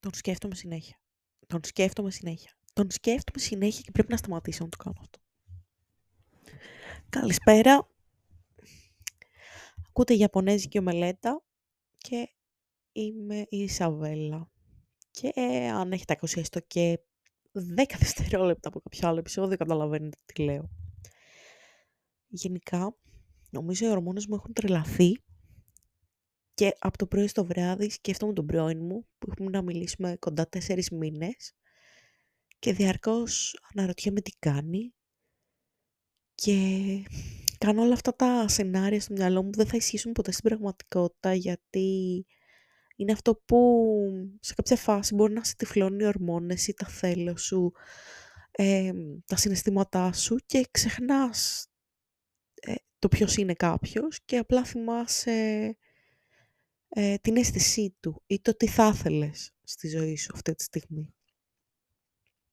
Τον σκέφτομαι συνέχεια. Τον σκέφτομαι συνέχεια. Τον σκέφτομαι συνέχεια και πρέπει να σταματήσω να το κάνω αυτό. Καλησπέρα. Ακούτε Ιαπωνέζικη ομελέτα και είμαι η Ισαβέλα. Και αν έχετε ακούσει έστω και 10 δευτερόλεπτα από κάποιο άλλο επεισόδιο, καταλαβαίνετε τι λέω. Γενικά, νομίζω οι ορμόνες μου έχουν τρελαθεί και από το πρωί στο βράδυ σκέφτομαι τον πρώην μου που έχουμε να μιλήσουμε κοντά τέσσερις μήνες και διαρκώς αναρωτιέμαι τι κάνει και κάνω όλα αυτά τα σενάρια στο μυαλό μου που δεν θα ισχύσουν ποτέ στην πραγματικότητα γιατί είναι αυτό που σε κάποια φάση μπορεί να σε τυφλώνει οι ορμόνες ή τα θέλω σου, ε, τα συναισθήματά σου και ξεχνάς ε, το ποιος είναι κάποιος και απλά θυμάσαι ε, την αίσθησή του ή το τι θα ήθελες στη ζωή σου αυτή τη στιγμή.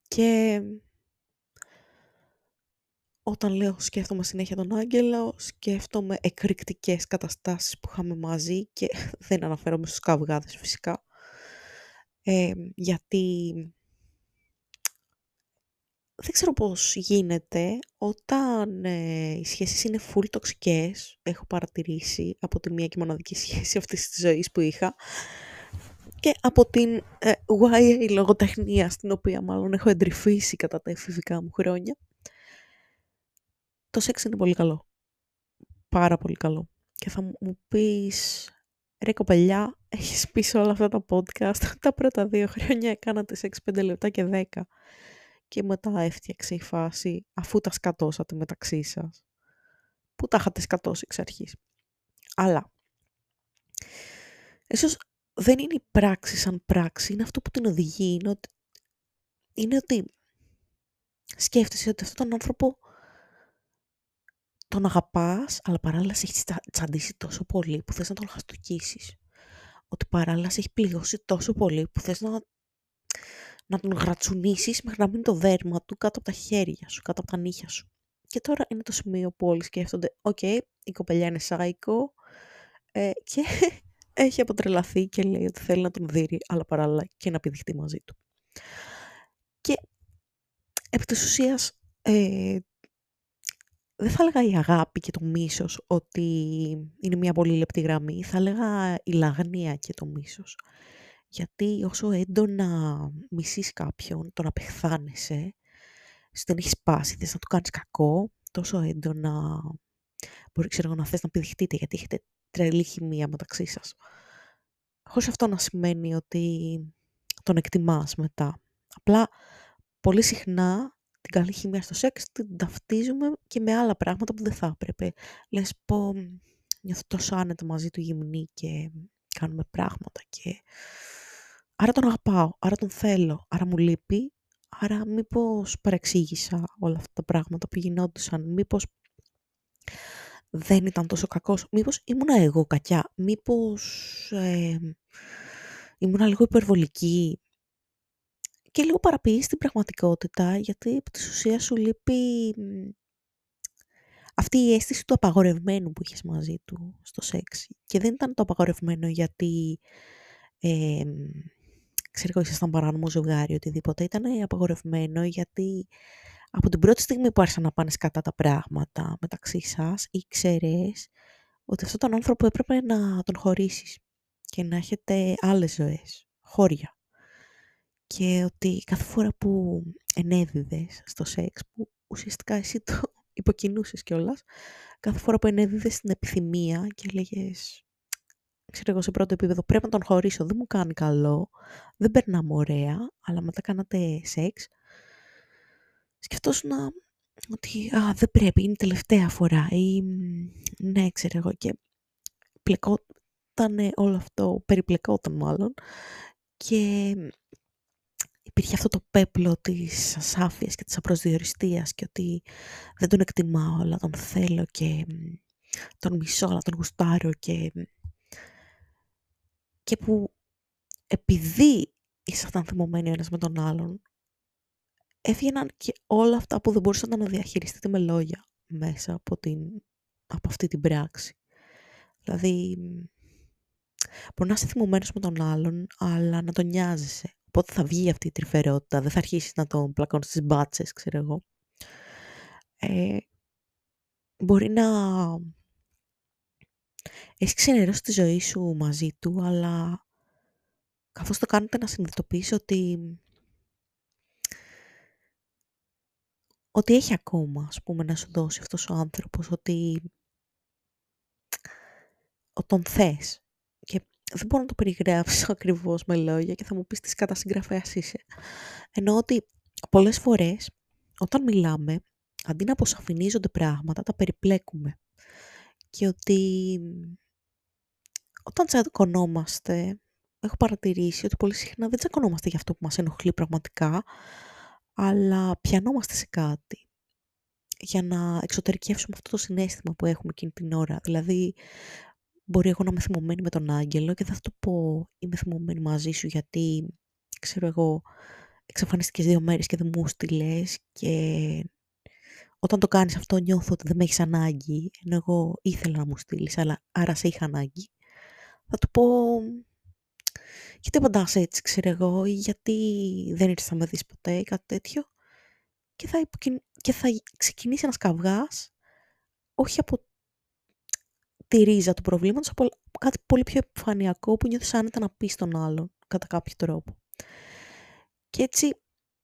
Και όταν λέω σκέφτομαι συνέχεια τον Άγγελο, σκέφτομαι εκρηκτικές καταστάσεις που είχαμε μαζί και δεν αναφέρομαι στους καυγάδες φυσικά. Ε, γιατί δεν ξέρω πώς γίνεται όταν ε, οι σχέσεις είναι full τοξικές, έχω παρατηρήσει από τη μία και μοναδική σχέση αυτής της ζωής που είχα, και από την ε, YA λογοτεχνία, στην οποία μάλλον έχω εντρυφήσει κατά τα εφηβικά μου χρόνια. Το σεξ είναι πολύ καλό. Πάρα πολύ καλό. Και θα μου πεις, ρε κοπελιά, έχεις πεις σε όλα αυτά τα podcast, τα πρώτα δύο χρόνια έκανατε σεξ 5 λεπτά και 10 και μετά έφτιαξε η φάση αφού τα σκατώσατε μεταξύ σας. Που τα είχατε σκατώσει εξ αρχής. Αλλά, ίσως δεν είναι η πράξη σαν πράξη, είναι αυτό που την οδηγεί, είναι ότι, είναι ότι σκέφτεσαι ότι αυτόν τον άνθρωπο τον αγαπάς, αλλά παράλληλα σε έχεις τσαντήσει τόσο πολύ που θες να τον χαστοκίσεις. Ότι παράλληλα σε έχει πληγώσει τόσο πολύ που θες να να τον γρατσουνίσεις μέχρι να μείνει το δέρμα του κάτω από τα χέρια σου, κάτω από τα νύχια σου. Και τώρα είναι το σημείο που όλοι σκέφτονται, ΟΚ, η κοπελιά είναι σάικο ε, και έχει αποτρελαθεί και λέει ότι θέλει να τον δει, αλλά παράλληλα και να πηδηχτεί μαζί του. Και επί της ουσίας, ε, δεν θα έλεγα η αγάπη και το μίσος ότι είναι μια πολύ λεπτή γραμμή, θα έλεγα η λαγνεία και το μίσος. Γιατί όσο έντονα μισείς κάποιον, τον απεχθάνεσαι, δεν έχεις σπάσει, θες να του κάνεις κακό, τόσο έντονα μπορεί ξέρω, να θες να πηδηχτείτε γιατί έχετε τρελή χημεία μεταξύ σας. Χωρίς αυτό να σημαίνει ότι τον εκτιμάς μετά. Απλά πολύ συχνά την καλή χημεία στο σεξ την ταυτίζουμε και με άλλα πράγματα που δεν θα έπρεπε. Λες πω νιώθω τόσο άνετα μαζί του γυμνή και κάνουμε πράγματα και άρα τον αγαπάω, άρα τον θέλω, άρα μου λείπει, άρα μήπως παρεξήγησα όλα αυτά τα πράγματα που γινόντουσαν, μήπως δεν ήταν τόσο κακός, μήπως ήμουνα εγώ κακιά, μήπως ε, ήμουνα λίγο υπερβολική και λίγο παραποιεί στην πραγματικότητα, γιατί από τη ουσία σου λείπει αυτή η αίσθηση του απαγορευμένου που είχες μαζί του στο σεξ. Και δεν ήταν το απαγορευμένο γιατί ε, ξέρω εγώ, ήσασταν παράνομο ζευγάρι, οτιδήποτε. Ήταν απαγορευμένο γιατί από την πρώτη στιγμή που άρχισαν να πάνε κατά τα πράγματα μεταξύ σας, ήξερες ότι αυτόν τον άνθρωπο έπρεπε να τον χωρίσεις και να έχετε άλλες ζωές, χώρια. Και ότι κάθε φορά που ενέδιδες στο σεξ, που ουσιαστικά εσύ το υποκινούσες κιόλας, κάθε φορά που ενέδιδες την επιθυμία και λέγες ξέρω εγώ σε πρώτο επίπεδο, πρέπει να τον χωρίσω, δεν μου κάνει καλό, δεν περνάμε ωραία, αλλά μετά κάνατε σεξ, σκεφτόσουν να, ότι α, δεν πρέπει, είναι η τελευταία φορά ή ναι, ξέρω εγώ και πλεκόταν όλο αυτό, περιπλεκόταν μάλλον. Και υπήρχε αυτό το πέπλο της ασάφειας και της απροσδιοριστίας και ότι δεν τον εκτιμάω, αλλά τον θέλω και τον μισώ, αλλά τον γουστάρω και και που επειδή ήσασταν θυμωμένοι ο ένας με τον άλλον, έβγαιναν και όλα αυτά που δεν μπορούσατε να διαχειριστείτε με λόγια μέσα από, την, από αυτή την πράξη. Δηλαδή, Μπορεί να είσαι θυμωμένος με τον άλλον, αλλά να τον νοιάζεσαι. Οπότε θα βγει αυτή η τρυφερότητα, δεν θα αρχίσεις να τον πλακώνεις στις μπάτσες, ξέρω εγώ. Ε, μπορεί να έχεις ξενερώσει τη ζωή σου μαζί του, αλλά καθώς το κάνετε να συνειδητοποιήσει ότι ότι έχει ακόμα, ας πούμε, να σου δώσει αυτός ο άνθρωπος, ότι τον θες. Και δεν μπορώ να το περιγράψω ακριβώς με λόγια και θα μου πεις τις κατά συγγραφέας είσαι. Ενώ ότι πολλές φορές, όταν μιλάμε, αντί να αποσαφηνίζονται πράγματα, τα περιπλέκουμε. Και ότι όταν τσακωνόμαστε, έχω παρατηρήσει ότι πολύ συχνά δεν τσακωνόμαστε για αυτό που μας ενοχλεί πραγματικά, αλλά πιανόμαστε σε κάτι για να εξωτερικεύσουμε αυτό το συνέστημα που έχουμε εκείνη την ώρα. Δηλαδή, μπορεί εγώ να είμαι θυμωμένη με τον Άγγελο και θα του πω είμαι θυμωμένη μαζί σου γιατί, ξέρω εγώ, εξαφανίστηκες δύο μέρες και δεν μου στείλες και όταν το κάνεις αυτό νιώθω ότι δεν με έχεις ανάγκη, ενώ εγώ ήθελα να μου στείλεις, αλλά άρα σε είχα ανάγκη. Θα του πω, γιατί απαντάς έτσι, ξέρω εγώ, ή γιατί δεν ήρθες να με δεις ποτέ ή κάτι τέτοιο. Και θα, και θα ξεκινήσει ένας καυγάς, όχι από τη ρίζα του προβλήματος, από κάτι πολύ πιο επιφανειακό που νιώθεις άνετα να πεις στον άλλον, κατά κάποιο τρόπο. Και έτσι,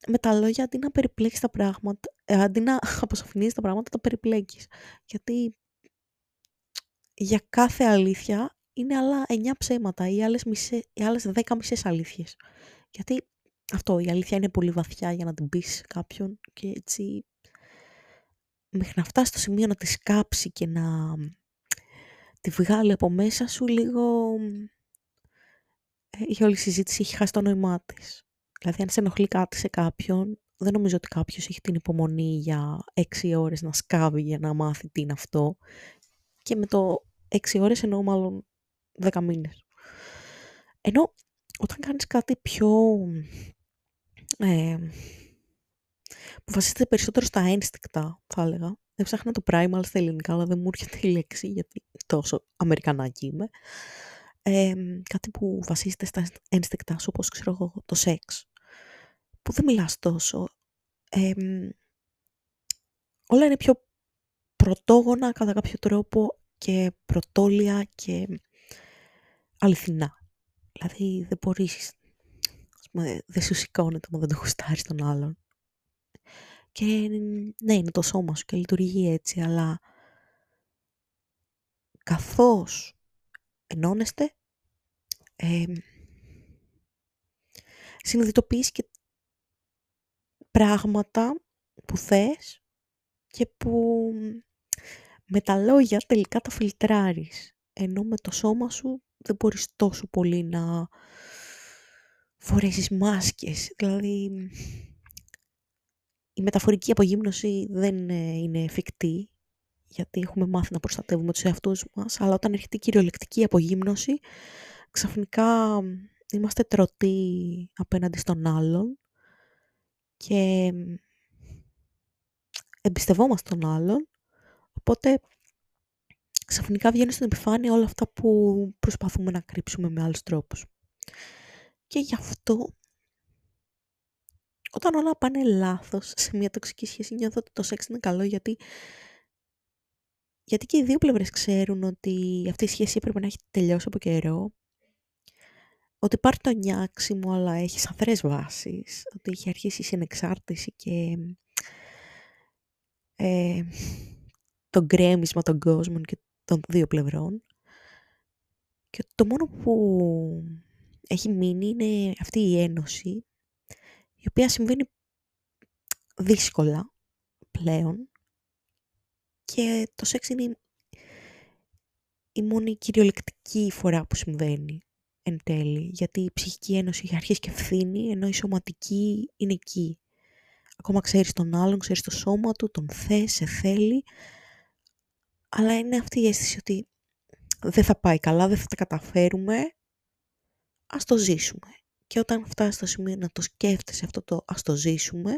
με τα λόγια, αντί να περιπλέξεις τα πράγματα, ε, αντί να αποσαφηνίζεις τα πράγματα, τα περιπλέκεις. Γιατί για κάθε αλήθεια είναι άλλα 9 ψέματα ή άλλες, μισέ, ή άλλες 10 μισές αλήθειες. Γιατί αυτό, η αλήθεια είναι πολύ βαθιά για να την πεις κάποιον και έτσι μέχρι να φτάσει στο σημείο να τη σκάψει και να τη βγάλει από μέσα σου λίγο ε, η όλη η συζήτηση έχει χάσει το νόημά της. Δηλαδή αν σε ενοχλεί κάτι σε κάποιον δεν νομίζω ότι κάποιος έχει την υπομονή για έξι ώρες να σκάβει για να μάθει τι είναι αυτό και με το έξι ώρες εννοώ μάλλον δέκα μήνες. Ενώ όταν κάνεις κάτι πιο... Ε, που βασίζεται περισσότερο στα ένστικτα, θα έλεγα. Έψαχνα το primal στα ελληνικά, αλλά δεν μου έρχεται η λέξη, γιατί τόσο αμερικανάκι είμαι. Ε, κάτι που βασίζεται στα ένστικτα σου, όπως ξέρω εγώ, το σεξ. Που δεν μιλάς τόσο. Ε, όλα είναι πιο πρωτόγωνα κατά κάποιο τρόπο και πρωτόλια και αληθινά. Δηλαδή δεν μπορείς, δεν σου σηκώνεται όταν δεν το γουστάρεις τον άλλον. Και ναι, είναι το σώμα σου και λειτουργεί έτσι, αλλά καθώς ενώνεστε, ε, συνειδητοποιείς και πράγματα που θες και που με τα λόγια τελικά τα φιλτράρεις. Ενώ με το σώμα σου δεν μπορείς τόσο πολύ να φορέσεις μάσκες. Δηλαδή, η μεταφορική απογύμνωση δεν ε, είναι εφικτή, γιατί έχουμε μάθει να προστατεύουμε τους εαυτούς μας, αλλά όταν έρχεται η κυριολεκτική απογύμνωση, ξαφνικά είμαστε τρωτοί απέναντι στον άλλον και εμπιστευόμαστε τον άλλον, οπότε ξαφνικά βγαίνουν στην επιφάνεια όλα αυτά που προσπαθούμε να κρύψουμε με άλλους τρόπους. Και γι' αυτό, όταν όλα πάνε λάθος σε μια τοξική σχέση, νιώθω ότι το σεξ είναι καλό γιατί γιατί και οι δύο πλευρές ξέρουν ότι αυτή η σχέση έπρεπε να έχει τελειώσει από καιρό, ότι υπάρχει το νιάξιμο αλλά έχει σαφρές βάσεις, ότι έχει αρχίσει η συνεξάρτηση και ε, το γκρέμισμα των κόσμων και των δύο πλευρών. Και το μόνο που έχει μείνει είναι αυτή η ένωση, η οποία συμβαίνει δύσκολα πλέον και το σεξ είναι η μόνη κυριολεκτική φορά που συμβαίνει εν τέλει, γιατί η ψυχική ένωση έχει αρχίσει και ευθύνη, ενώ η σωματική είναι εκεί. Ακόμα ξέρεις τον άλλον, ξέρεις το σώμα του, τον θες, σε θέλει, αλλά είναι αυτή η αίσθηση ότι δεν θα πάει καλά, δεν θα τα καταφέρουμε, ας το ζήσουμε. Και όταν φτάσει στο σημείο να το σκέφτεσαι αυτό το ας το ζήσουμε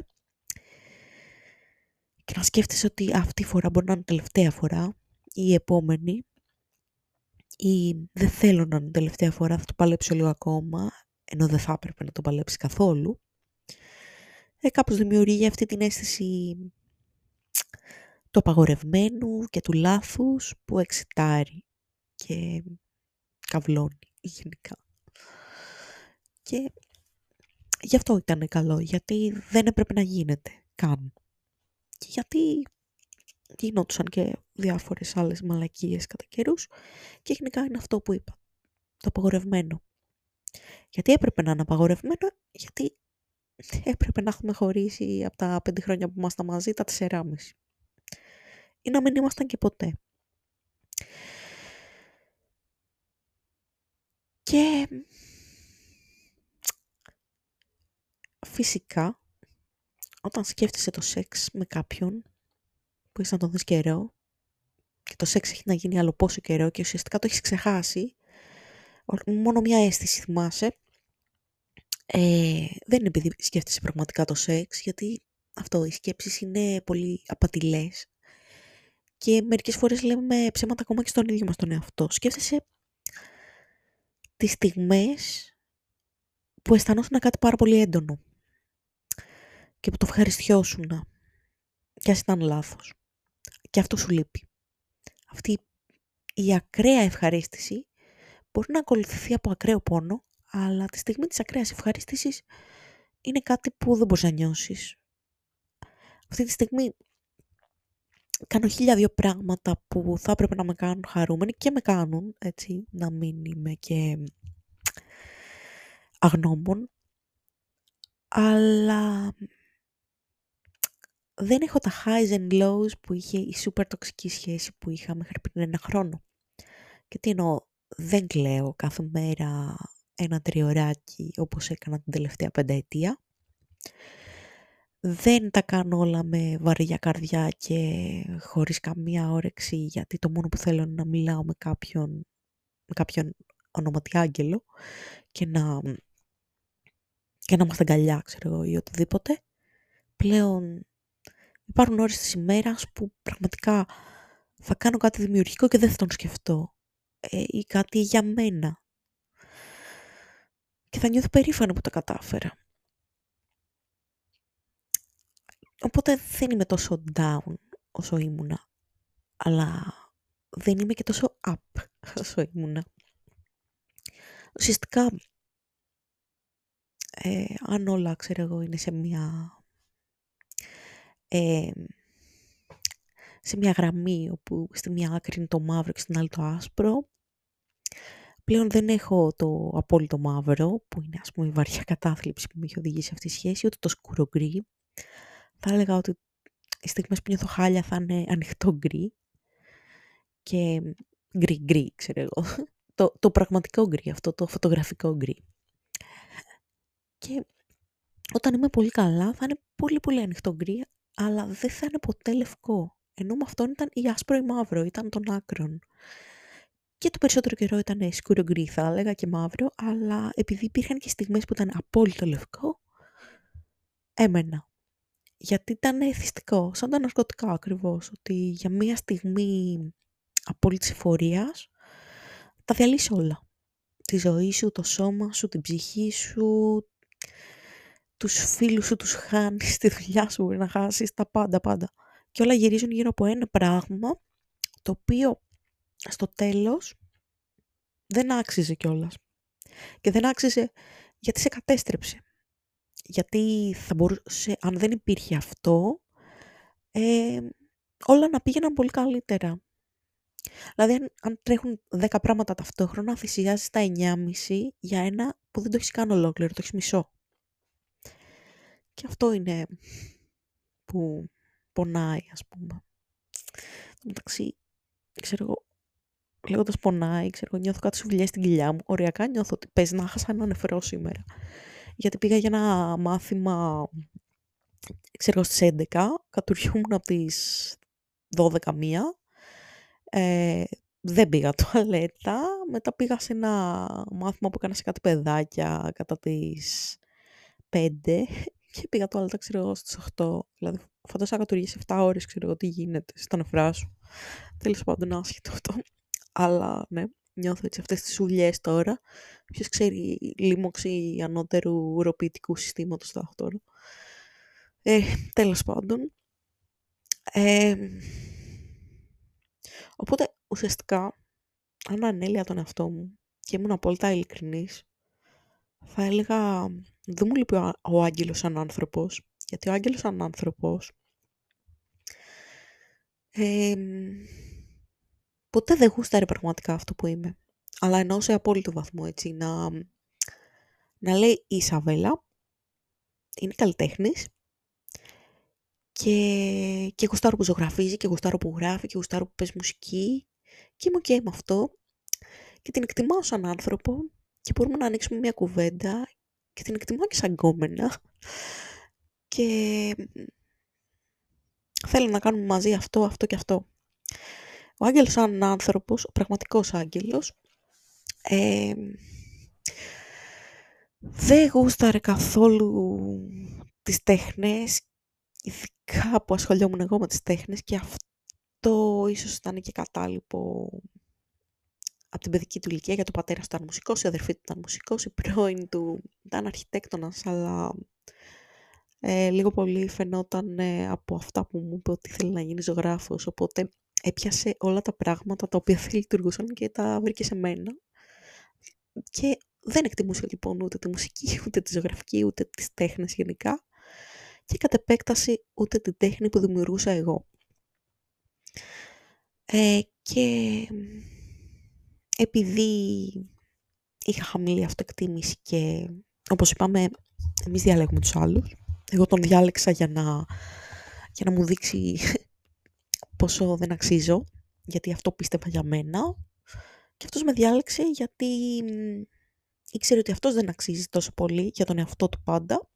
και να σκέφτεσαι ότι αυτή η φορά μπορεί να είναι η τελευταία φορά ή η επόμενη, ή δεν θέλω να είναι τελευταία φορά, θα το παλέψω λίγο ακόμα, ενώ δεν θα έπρεπε να το παλέψει καθόλου, ε, κάπως δημιουργεί αυτή την αίσθηση του απαγορευμένου και του λάθους που εξητάρει και καυλώνει γενικά. Και γι' αυτό ήταν καλό, γιατί δεν έπρεπε να γίνεται καν. Και γιατί γινόντουσαν και διάφορες άλλες μαλακίες κατά καιρούς και γενικά είναι αυτό που είπα, το απαγορευμένο. Γιατί έπρεπε να είναι απαγορευμένο, γιατί έπρεπε να έχουμε χωρίσει από τα πέντε χρόνια που ήμασταν μαζί τα τεσσεράμιση. Ή να μην ήμασταν και ποτέ. Και φυσικά, όταν σκέφτεσαι το σεξ με κάποιον που είσαι να τον δεις καιρό και το σεξ έχει να γίνει άλλο πόσο καιρό και ουσιαστικά το έχεις ξεχάσει, μόνο μια αίσθηση θυμάσαι, ε, δεν είναι επειδή σκέφτεσαι πραγματικά το σεξ, γιατί αυτό, οι σκέψεις είναι πολύ απατηλές και μερικές φορές λέμε ψέματα ακόμα και στον ίδιο μας τον εαυτό. Σκέφτεσαι τις στιγμές που αισθανόσουν κάτι πάρα πολύ έντονο και που το ευχαριστιώσουν και ας ήταν λάθος. Και αυτό σου λείπει. Αυτή η ακραία ευχαρίστηση μπορεί να ακολουθηθεί από ακραίο πόνο, αλλά τη στιγμή της ακραίας ευχαρίστησης είναι κάτι που δεν μπορείς να νιώσεις. Αυτή τη στιγμή κάνω χίλια δύο πράγματα που θα έπρεπε να με κάνουν χαρούμενοι και με κάνουν, έτσι, να μην είμαι και αγνώμων. Αλλά δεν έχω τα highs and lows που είχε η super τοξική σχέση που είχα μέχρι πριν ένα χρόνο. Και τι εννοώ, δεν κλαίω κάθε μέρα ένα τριωράκι όπως έκανα την τελευταία πενταετία. Δεν τα κάνω όλα με βαριά καρδιά και χωρίς καμία όρεξη γιατί το μόνο που θέλω είναι να μιλάω με κάποιον, με κάποιον ονοματι άγγελο και να, και να είμαστε αγκαλιά, ξέρω εγώ, ή οτιδήποτε. Πλέον υπάρχουν ώρες της ημέρας που πραγματικά θα κάνω κάτι δημιουργικό και δεν θα τον σκεφτώ. Ε, ή κάτι για μένα. Και θα νιώθω περήφανο που τα κατάφερα. Οπότε δεν είμαι τόσο down όσο ήμουνα. Αλλά δεν είμαι και τόσο up όσο ήμουνα. Ουσιαστικά, ε, αν όλα, ξέρω εγώ, είναι σε μια σε μια γραμμή όπου στη μια άκρη είναι το μαύρο και στην άλλη το άσπρο. Πλέον δεν έχω το απόλυτο μαύρο, που είναι ας πούμε η βαριά κατάθλιψη που με έχει οδηγήσει αυτή η σχέση, ούτε το σκούρο γκρι. Θα έλεγα ότι οι στιγμές που νιώθω χάλια θα είναι ανοιχτό γκρι και γκρι γκρι, ξέρω εγώ. Το, το πραγματικό γκρι, αυτό το φωτογραφικό γκρι. Και όταν είμαι πολύ καλά θα είναι πολύ πολύ ανοιχτό γκρι, αλλά δεν θα είναι ποτέ λευκό. Ενώ με αυτόν ήταν ή άσπρο ή μαύρο, ήταν των άκρων. Και το περισσότερο καιρό ήταν σκούρο γκρι, θα έλεγα και μαύρο, αλλά επειδή υπήρχαν και στιγμές που ήταν απόλυτο λευκό, έμενα. Γιατί ήταν εθιστικό, σαν τα ναρκωτικά ακριβώς, ότι για μία στιγμή απόλυτης εφορίας τα διαλύσει όλα. Τη ζωή σου, το σώμα σου, την ψυχή σου, τους φίλους σου τους χάνεις, τη δουλειά σου μπορεί να χάσεις, τα πάντα πάντα. Και όλα γυρίζουν γύρω από ένα πράγμα, το οποίο στο τέλος δεν άξιζε κιόλας. Και δεν άξιζε γιατί σε κατέστρεψε. Γιατί θα μπορούσε, αν δεν υπήρχε αυτό, ε, όλα να πήγαιναν πολύ καλύτερα. Δηλαδή, αν, αν τρέχουν 10 πράγματα ταυτόχρονα, θυσιάζεις τα 9,5 για ένα που δεν το έχεις καν ολόκληρο, το έχεις μισό. Και αυτό είναι που πονάει, ας πούμε. Εντάξει, ξέρω εγώ, λέγοντας πονάει, ξέρω εγώ, νιώθω κάτι σου βουλιάει στην κοιλιά μου. Οριακά νιώθω ότι παίζει να χάσα ένα νεφρό σήμερα. Γιατί πήγα για ένα μάθημα, ξέρω εγώ, στις 11, κατουριούμουν από τις 12 μία. Ε, δεν πήγα τουαλέτα. Μετά πήγα σε ένα μάθημα που έκανα σε κάτι παιδάκια κατά τις 5 και πήγα το άλλο, ξέρω εγώ, στις 8. Δηλαδή, φαντάζομαι κατουργήσει 7 ώρες, ξέρω εγώ, τι γίνεται στα νεφρά σου. Τέλος πάντων, άσχετο αυτό. Αλλά, ναι. Νιώθω έτσι αυτές τις ουλιές τώρα. Ποιος ξέρει λίμωξη ανώτερου ουροποιητικού συστήματος θα έχω τώρα. Ε, τέλος πάντων. Ε, οπότε ουσιαστικά, αν ανέλυα τον εαυτό μου και ήμουν απόλυτα ειλικρινής, θα έλεγα, δεν μου λείπει ο, ο άγγελος σαν άνθρωπος, γιατί ο άγγελος σαν άνθρωπος ε, ποτέ δεν γούσταρε πραγματικά αυτό που είμαι. Αλλά εννοώ σε απόλυτο βαθμό, έτσι, να, να λέει η Ισαβέλα, είναι καλλιτέχνης και, και γουστάρω που ζωγραφίζει και γουστάρω που γράφει και γουστάρω που παίζει μουσική και είμαι ok με αυτό και την εκτιμάω σαν άνθρωπο και μπορούμε να ανοίξουμε μια κουβέντα και την εκτιμάω και σαν γκόμενα και θέλω να κάνουμε μαζί αυτό, αυτό και αυτό. Ο άγγελος σαν άνθρωπος, ο πραγματικός άγγελος, ε, δεν γούσταρε καθόλου τις τέχνες, ειδικά που ασχολιόμουν εγώ με τις τέχνες και αυτό ίσως ήταν και κατάλοιπο από την παιδική του ηλικία, για το πατέρας του ήταν μουσικός, η αδερφή του ήταν μουσικός, η πρώην του ήταν αρχιτέκτονας, αλλά ε, λίγο πολύ φαινόταν ε, από αυτά που μου είπε ότι θέλει να γίνει ζωγράφος, οπότε έπιασε όλα τα πράγματα τα οποία δεν λειτουργούσαν και τα βρήκε σε μένα. Και δεν εκτιμούσε λοιπόν ούτε τη μουσική, ούτε τη ζωγραφική, ούτε τις τέχνες γενικά και κατ' επέκταση ούτε την τέχνη που δημιουργούσα εγώ. Ε, και επειδή είχα χαμηλή αυτοεκτίμηση και όπως είπαμε εμείς διαλέγουμε τους άλλους εγώ τον διάλεξα για να, για να μου δείξει πόσο δεν αξίζω, γιατί αυτό πίστευα για μένα. Και αυτός με διάλεξε γιατί ήξερε ότι αυτός δεν αξίζει τόσο πολύ για τον εαυτό του πάντα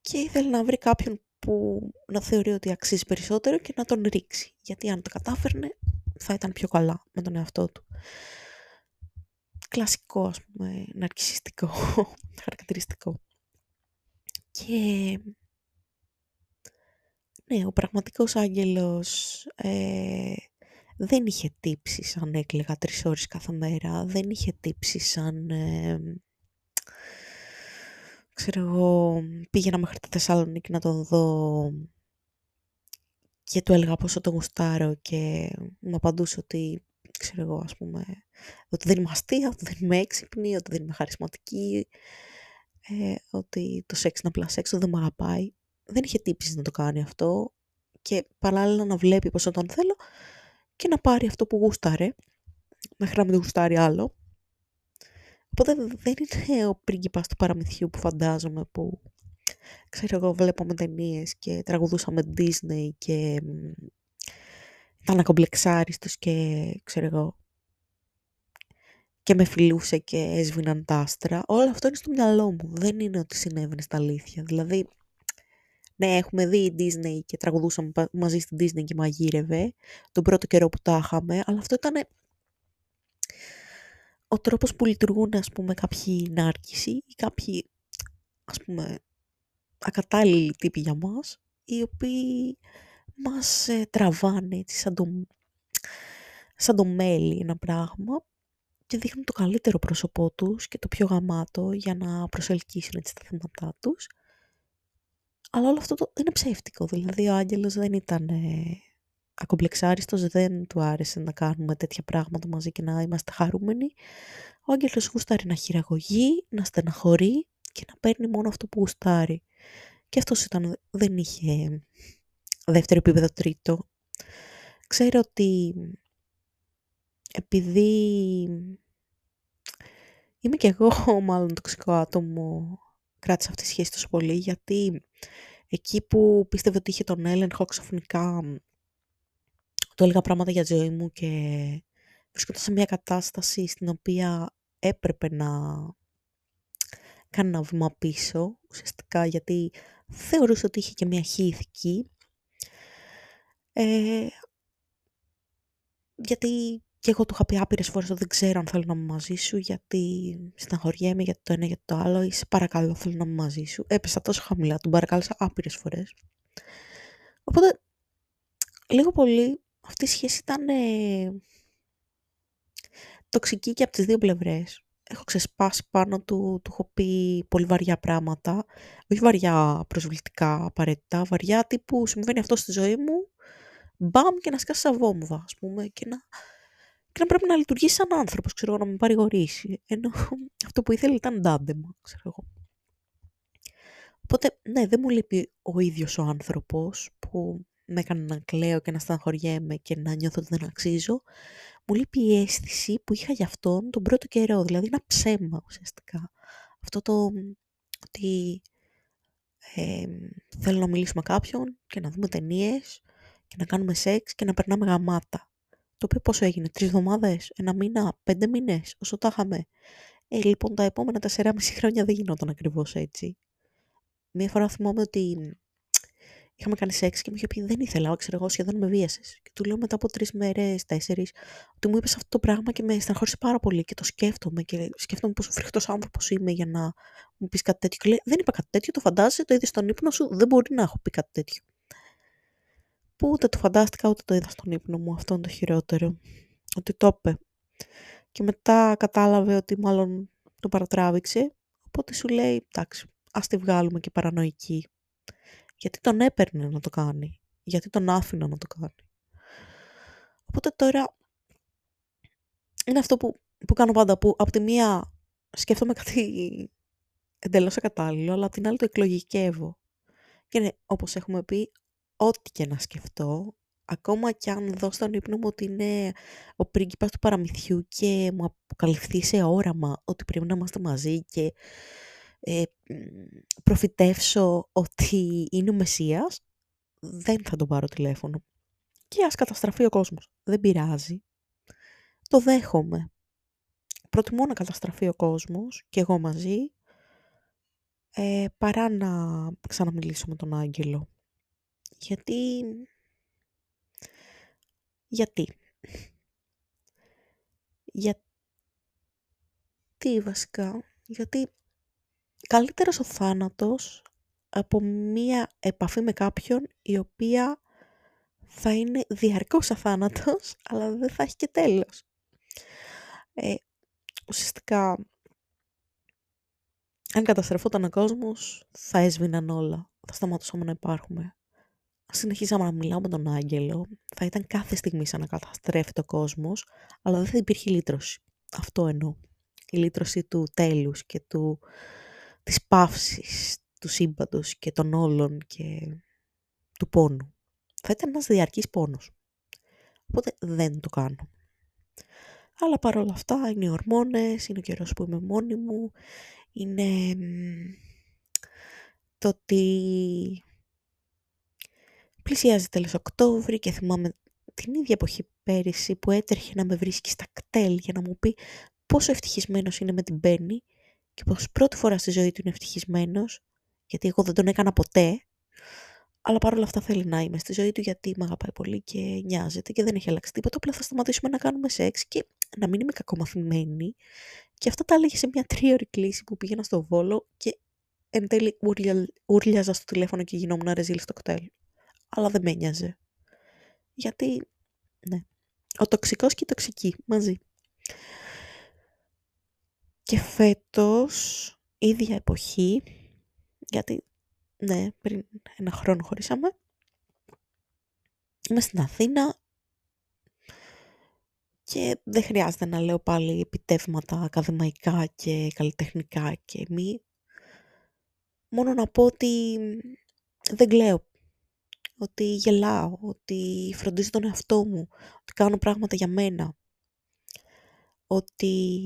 και ήθελε να βρει κάποιον που να θεωρεί ότι αξίζει περισσότερο και να τον ρίξει. Γιατί αν το κατάφερνε θα ήταν πιο καλά με τον εαυτό του. Κλασικό, ας πούμε, ναρκισιστικό χαρακτηριστικό. Και ναι, ο πραγματικός άγγελος ε, δεν είχε τύψει σαν έκλαιγα τρεις ώρες κάθε μέρα, δεν είχε τύψει σαν... Ε, ξέρω εγώ, πήγαινα μέχρι τη Θεσσαλονίκη να τον δω και του έλεγα πόσο το γουστάρω και μου απαντούσε ότι, ξέρω εγώ, ας πούμε, ότι δεν είμαι αστεία, ότι δεν είμαι έξυπνη, ότι δεν είμαι χαρισματική, ε, ότι το σεξ είναι απλά σεξ, δεν με αγαπάει. Δεν είχε τύψεις να το κάνει αυτό και παράλληλα να βλέπει πως τον θέλω και να πάρει αυτό που γούσταρε, μέχρι να μην γουστάρει άλλο. Οπότε δεν είναι ο πρίγκιπας του παραμυθιού που φαντάζομαι που ξέρω εγώ βλέπαμε ταινίες και τραγουδούσαμε Disney και ήταν ακομπλεξάριστος και ξέρω εγώ και με φιλούσε και έσβηναν τα άστρα. Όλο αυτό είναι στο μυαλό μου. Δεν είναι ότι συνέβαινε στα αλήθεια. Δηλαδή, ναι, έχουμε δει η Disney και τραγουδούσαμε μαζί στην Disney και μαγείρευε τον πρώτο καιρό που τα είχαμε, αλλά αυτό ήταν ο τρόπος που λειτουργούν, ας πούμε, κάποιοι νάρκισοι ή κάποιοι, ας πούμε, ακατάλληλοι τύποι για μας, οι οποίοι μας ε, τραβάνε έτσι σαν το, σαν το μέλι ένα πράγμα και δείχνουν το καλύτερο πρόσωπό τους και το πιο γαμάτο για να προσελκύσουν έτσι τα θέματα τους. Αλλά όλο αυτό το είναι ψεύτικο, δηλαδή ο Άγγελος δεν ήταν ε, ακομπλεξάριστος, δεν του άρεσε να κάνουμε τέτοια πράγματα μαζί και να είμαστε χαρούμενοι. Ο Άγγελος γουστάρει να χειραγωγεί, να στεναχωρεί και να παίρνει μόνο αυτό που γουστάρει. Και αυτός ήταν, δεν είχε δεύτερο επίπεδο τρίτο. Ξέρω ότι επειδή είμαι και εγώ μάλλον τοξικό άτομο, κράτησα αυτή τη σχέση τόσο πολύ, γιατί εκεί που πίστευε ότι είχε τον έλεγχο ξαφνικά το έλεγα πράγματα για τη ζωή μου και βρισκόταν σε μια κατάσταση στην οποία έπρεπε να κάνω ένα βήμα πίσω, ουσιαστικά γιατί θεωρούσα ότι είχε και μια χή Ε, γιατί και εγώ του είχα πει άπειρες φορές ότι δεν ξέρω αν θέλω να είμαι μαζί σου, γιατί στεναχωριέμαι για το ένα για το άλλο, ή σε παρακαλώ θέλω να είμαι μαζί σου. Έπεσα τόσο χαμηλά, τον παρακάλεσα άπειρες φορές. Οπότε, λίγο πολύ αυτή η σχέση ήταν. Ε, τοξική και από τις δύο πλευρές. Έχω ξεσπάσει πάνω του, του έχω πει πολύ βαριά πράγματα. Όχι βαριά προσβλητικά απαραίτητα, βαριά τύπου συμβαίνει αυτό στη ζωή μου, μπαμ και να σκάσει σαν βόμβα, ας πούμε, και να, και να πρέπει να λειτουργήσει σαν άνθρωπος, ξέρω να με παρηγορήσει. Ενώ αυτό που ήθελε ήταν ντάντεμα, ξέρω εγώ. Οπότε, ναι, δεν μου λείπει ο ίδιος ο άνθρωπος που με έκανε να κλαίω και να στεναχωριέμαι και να νιώθω ότι δεν αξίζω. Μου λείπει η αίσθηση που είχα για αυτόν τον πρώτο καιρό, δηλαδή ένα ψέμα ουσιαστικά. Αυτό το ότι ε, θέλω να μιλήσουμε με κάποιον και να δούμε ταινίες και να κάνουμε σεξ και να περνάμε γαμάτα. Το οποίο πόσο έγινε, τρεις εβδομάδες, ένα μήνα, πέντε μήνες, όσο τα είχαμε. Ε, λοιπόν, τα επόμενα τεσσερά μισή χρόνια δεν γινόταν ακριβώς έτσι. Μία φορά θυμάμαι ότι είχαμε κάνει σεξ και μου είχε πει δεν ήθελα, ξέρω εγώ, σχεδόν με βίασες. Και του λέω μετά από τρεις μέρες, τέσσερις, ότι μου είπες αυτό το πράγμα και με στεναχώρησε πάρα πολύ και το σκέφτομαι και σκέφτομαι πόσο φρικτός άνθρωπος είμαι για να μου πεις κάτι τέτοιο. Και λέει, δεν είπα κάτι τέτοιο, το φαντάζεσαι, το είδες στον ύπνο σου, δεν μπορεί να έχω πει κάτι τέτοιο. Που ούτε το φαντάστηκα ούτε το είδα στον ύπνο μου, αυτό είναι το χειρότερο. Ότι το είπε. Και μετά κατάλαβε ότι μάλλον το παρατράβηξε, οπότε σου λέει, εντάξει, ας τη βγάλουμε και παρανοϊκή. Γιατί τον έπαιρνε να το κάνει. Γιατί τον άφηνα να το κάνει. Οπότε τώρα είναι αυτό που, που κάνω πάντα, που από τη μία σκέφτομαι κάτι εντελώς ακατάλληλο, αλλά από την άλλη το εκλογικεύω. Και είναι, όπως έχουμε πει, ό,τι και να σκεφτώ, ακόμα και αν δω στον ύπνο μου ότι είναι ο πρίγκιπας του παραμυθιού και μου αποκαλυφθεί σε όραμα ότι πρέπει να είμαστε μαζί και ε, προφητεύσω ότι είναι ο Μεσσίας, δεν θα τον πάρω τηλέφωνο. Και ας καταστραφεί ο κόσμος. Δεν πειράζει. Το δέχομαι. Προτιμώ να καταστραφεί ο κόσμος και εγώ μαζί, ε, παρά να ξαναμιλήσω με τον Άγγελο. Γιατί... Γιατί; Γιατί βασικά; Γιατί καλύτερος ο θάνατος από μία επαφή με κάποιον η οποία θα είναι διαρκώς αθάνατος, αλλά δεν θα έχει και τέλος. Ε, ουσιαστικά, αν καταστρεφόταν ο κόσμος, θα έσβηναν όλα. Θα σταματούσαμε να υπάρχουμε. Αν συνεχίζαμε να μιλάω με τον Άγγελο, θα ήταν κάθε στιγμή σαν να καταστρέφεται ο κόσμος, αλλά δεν θα υπήρχε λύτρωση. Αυτό εννοώ. Η λύτρωση του τέλους και του της παύσης του σύμπαντος και των όλων και του πόνου. Θα ήταν ένας διαρκής πόνος. Οπότε δεν το κάνω. Αλλά παρόλα αυτά είναι οι ορμόνες, είναι ο καιρός που είμαι μόνη μου, είναι το ότι πλησιάζει τέλος Οκτώβρη και θυμάμαι την ίδια εποχή πέρυσι που έτρεχε να με βρίσκει στα κτέλ για να μου πει πόσο ευτυχισμένος είναι με την Μπέννη και πως πρώτη φορά στη ζωή του είναι ευτυχισμένος, γιατί εγώ δεν τον έκανα ποτέ, αλλά παρόλα αυτά θέλει να είμαι στη ζωή του γιατί με αγαπάει πολύ και νοιάζεται και δεν έχει αλλάξει τίποτα. Απλά θα σταματήσουμε να κάνουμε σεξ και να μην είμαι κακομαθημένη. Και αυτά τα έλεγε σε μια τρίωρη κλίση που πήγαινα στο βόλο και εν τέλει ούρλιαζα στο τηλέφωνο και γινόμουν ρεζίλ στο κτέλ. Αλλά δεν με νοιάζε. Γιατί, ναι, ο τοξικός και η τοξική μαζί. Και φέτος, ίδια εποχή, γιατί ναι, πριν ένα χρόνο χωρίσαμε, είμαι στην Αθήνα και δεν χρειάζεται να λέω πάλι επιτεύγματα ακαδημαϊκά και καλλιτεχνικά και μη. Μόνο να πω ότι δεν κλαίω, ότι γελάω, ότι φροντίζω τον εαυτό μου, ότι κάνω πράγματα για μένα, ότι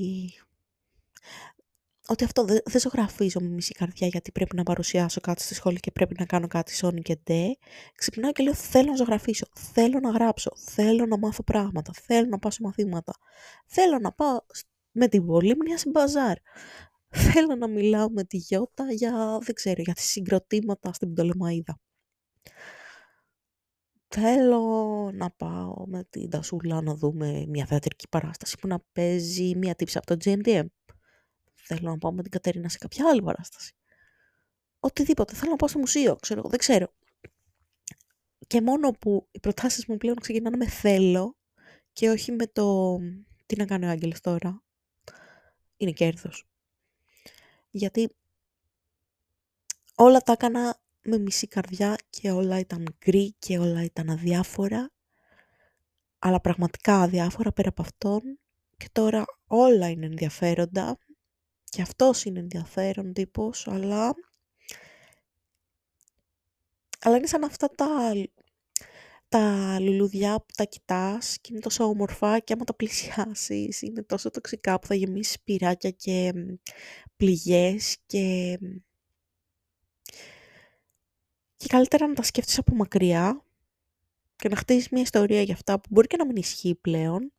ότι αυτό δεν, δεν ζωγραφίζω με μισή καρδιά γιατί πρέπει να παρουσιάσω κάτι στη σχολή και πρέπει να κάνω κάτι σόνι και ντε. Ξυπνάω και λέω θέλω να ζωγραφίσω, θέλω να γράψω, θέλω να μάθω πράγματα, θέλω να πάω σε μαθήματα, θέλω να πάω με την πολύμνια σε μπαζάρ. Θέλω να μιλάω με τη Γιώτα για, δεν ξέρω, για συγκροτήματα στην Πτολεμαίδα. Θέλω να πάω με την Τασούλα να δούμε μια θεατρική παράσταση που να παίζει μια τύψη από το GMDM θέλω να πάω με την Κατερίνα σε κάποια άλλη παράσταση. Οτιδήποτε. Θέλω να πάω στο μουσείο, ξέρω δεν ξέρω. Και μόνο που οι προτάσεις μου πλέον ξεκινάνε με θέλω και όχι με το τι να κάνει ο Άγγελος τώρα. Είναι κέρδος. Γιατί όλα τα έκανα με μισή καρδιά και όλα ήταν γκρι και όλα ήταν αδιάφορα. Αλλά πραγματικά αδιάφορα πέρα από αυτόν. Και τώρα όλα είναι ενδιαφέροντα. Και αυτός είναι ενδιαφέρον τύπος, αλλά... Αλλά είναι σαν αυτά τα τα λουλουδιά που τα κοιτάς και είναι τόσο όμορφα και άμα τα πλησιάσεις είναι τόσο τοξικά που θα γεμίσεις πυράκια και πληγές και... Και καλύτερα να τα σκέφτεσαι από μακριά και να χτίσεις μια ιστορία για αυτά που μπορεί και να μην ισχύει πλέον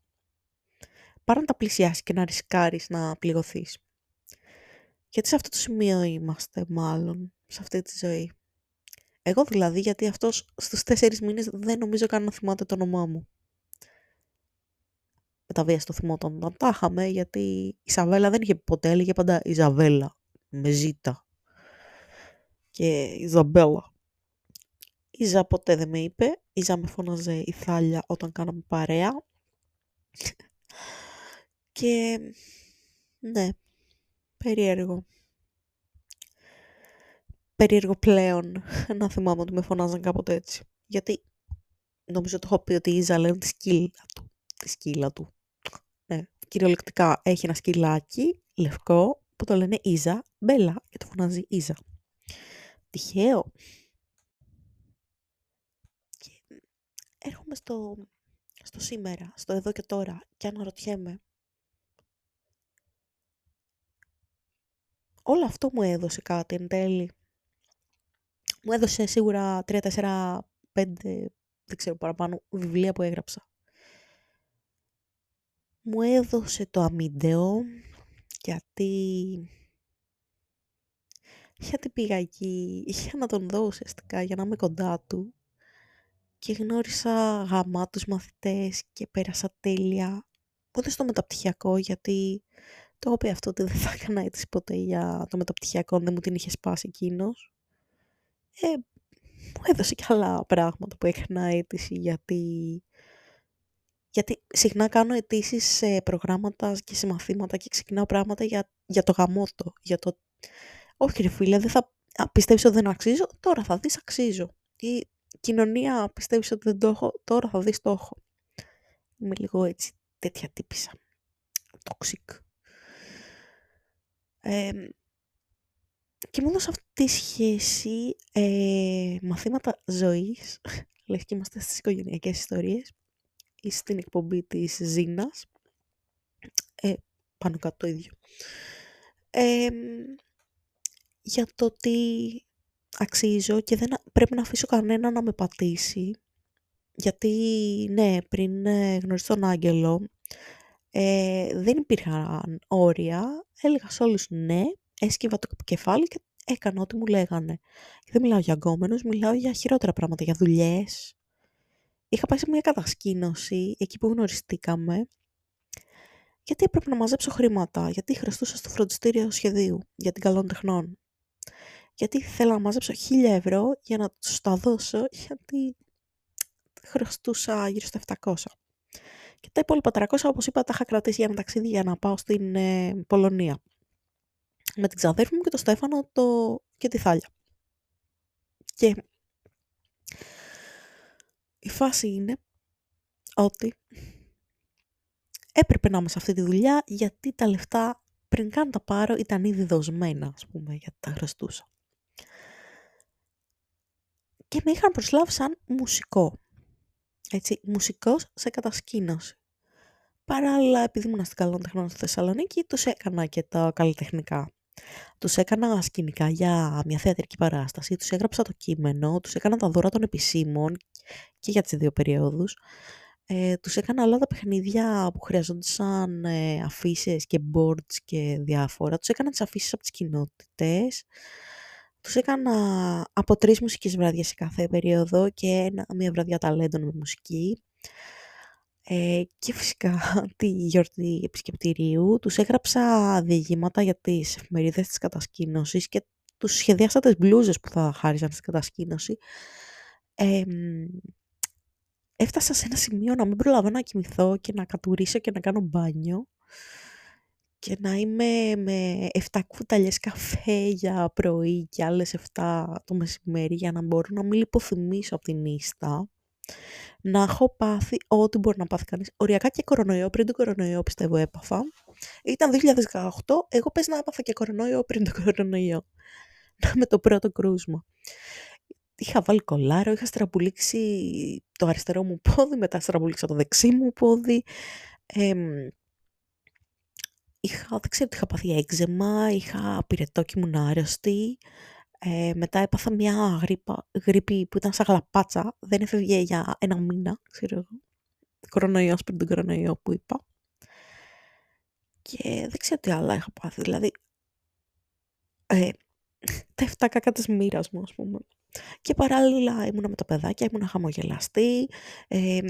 παρά να τα πλησιάσεις και να ρισκάρεις να πληγωθείς. Γιατί σε αυτό το σημείο είμαστε μάλλον, σε αυτή τη ζωή. Εγώ δηλαδή, γιατί αυτός στους τέσσερις μήνες δεν νομίζω καν να θυμάται το όνομά μου. Με τα βία στο θυμόταν όταν τα είχαμε, γιατί η Ισαβέλα δεν είχε ποτέ, έλεγε πάντα Ιζαβέλα, με ζήτα. Και Ιζαμπέλα. Ιζα ποτέ δεν με είπε, Ιζα με φώναζε η Θάλια όταν κάναμε παρέα. Και ναι, περίεργο περίεργο πλέον να θυμάμαι ότι με φωνάζαν κάποτε έτσι. Γιατί νομίζω το έχω πει ότι η Ιζα λένε τη σκύλα του. Τη σκύλα του. Ναι, κυριολεκτικά έχει ένα σκυλάκι λευκό που το λένε Ίζα Μπέλα και το φωνάζει Ίζα. Τυχαίο. Και έρχομαι στο, στο σήμερα, στο εδώ και τώρα και αναρωτιέμαι όλο αυτό μου έδωσε κάτι εν τέλει μου έδωσε σίγουρα 3, 4, 5, δεν ξέρω παραπάνω, βιβλία που έγραψα. Μου έδωσε το αμύντεο γιατί... Γιατί πήγα εκεί, για να τον δω ουσιαστικά, για να είμαι κοντά του. Και γνώρισα γαμάτους μαθητές και πέρασα τέλεια. Πότε στο μεταπτυχιακό, γιατί το έχω πει αυτό ότι δεν θα έκανα έτσι ποτέ για το μεταπτυχιακό, δεν μου την είχε σπάσει εκείνος ε, μου έδωσε και άλλα πράγματα που έκανα αίτηση γιατί, γιατί συχνά κάνω αιτήσεις σε προγράμματα και σε μαθήματα και ξεκινάω πράγματα για, για το γαμότο, για το όχι ρε φίλε, δεν θα πιστεύεις ότι δεν αξίζω, τώρα θα δεις αξίζω. Η κοινωνία πιστεύεις ότι δεν το έχω, τώρα θα δεις το έχω. Είμαι λίγο έτσι τέτοια τύπησα. Toxic. Ε, και μόνο σε αυτή τη σχέση ε, μαθήματα ζωής, λες και είμαστε στις οικογενειακές ιστορίες, ή στην εκπομπή της Ζήνας, ε, πάνω κάτω το ίδιο. για το ότι αξίζω και δεν πρέπει να αφήσω κανένα να με πατήσει, γιατί ναι, πριν ε, γνωρίσω τον Άγγελο, ε, δεν υπήρχαν όρια, έλεγα σε όλους ναι, έσκυβα το κεφάλι και έκανα ό,τι μου λέγανε. Και δεν μιλάω για γκόμενους, μιλάω για χειρότερα πράγματα, για δουλειές. Είχα πάει σε μια κατασκήνωση, εκεί που γνωριστήκαμε, γιατί έπρεπε να μαζέψω χρήματα, γιατί χρωστούσα στο φροντιστήριο σχεδίου για την καλών τεχνών. Γιατί θέλω να μαζέψω χίλια ευρώ για να τους τα δώσω, γιατί χρωστούσα γύρω στα 700. Και τα υπόλοιπα 300, όπως είπα, τα είχα κρατήσει για ένα ταξίδι για να πάω στην ε, Πολωνία με την ξαδέρφη μου και το Στέφανο το... και τη Θάλια. Και η φάση είναι ότι έπρεπε να είμαι σε αυτή τη δουλειά γιατί τα λεφτά πριν καν τα πάρω ήταν ήδη δοσμένα, ας πούμε, γιατί τα χρωστούσα. Και με είχαν προσλάβει σαν μουσικό. Έτσι, μουσικός σε κατασκήνωση. Παράλληλα, επειδή ήμουν στην καλών τεχνών στη Θεσσαλονίκη, τους έκανα και τα καλλιτεχνικά τους έκανα σκηνικά για μια θεατρική παράσταση, τους έγραψα το κείμενο, τους έκανα τα δώρα των επισήμων και για τις δύο περιόδους. Ε, τους έκανα όλα τα παιχνίδια που χρειαζόντουσαν ε, αφήσεις και boards και διάφορα. Τους έκανα τις αφήσεις από τις κοινότητες. Τους έκανα από τρεις μουσικές βραδιές σε κάθε περίοδο και μια βραδιά ταλέντων με μουσική. Ε, και φυσικά τη γιορτή επισκεπτηρίου. Τους έγραψα διηγήματα για τις εφημερίδες της κατασκήνωσης και τους σχεδιάσα τις μπλούζες που θα χάριζαν στην κατασκήνωση. Ε, έφτασα σε ένα σημείο να μην προλαβαίνω να κοιμηθώ και να κατουρίσω και να κάνω μπάνιο και να είμαι με 7 κουταλιές καφέ για πρωί και άλλες 7 το μεσημέρι για να μπορώ να μην λιποθυμίσω από την ίστα. Να έχω πάθει ό,τι μπορεί να πάθει κανείς. Οριακά και κορονοϊό, πριν το κορονοϊό πιστεύω έπαθα. Ήταν 2018, εγώ πες να έπαθα και κορονοϊό πριν το κορονοϊό. με το πρώτο κρούσμα. Είχα βάλει κολάρο, είχα στραμπουλήξει το αριστερό μου πόδι, μετά στραμπουλήξα το δεξί μου πόδι. Ε, είχα, δεν ξέρω τι είχα πάθει έξεμα, είχα πυρετό και ήμουν άρρωστη. Ε, μετά έπαθα μια γρήπα, γρήπη που ήταν σαν γλαπάτσα, δεν έφευγε για ένα μήνα, ξέρω εγώ. Κορονοϊός πριν τον κορονοϊό που είπα. Και δεν ξέρω τι άλλα είχα πάθει, δηλαδή... Ε, τα 7 κακά της μοίρας μου, ας πούμε. Και παράλληλα ήμουνα με τα παιδάκια, ήμουνα χαμογελαστή, ε,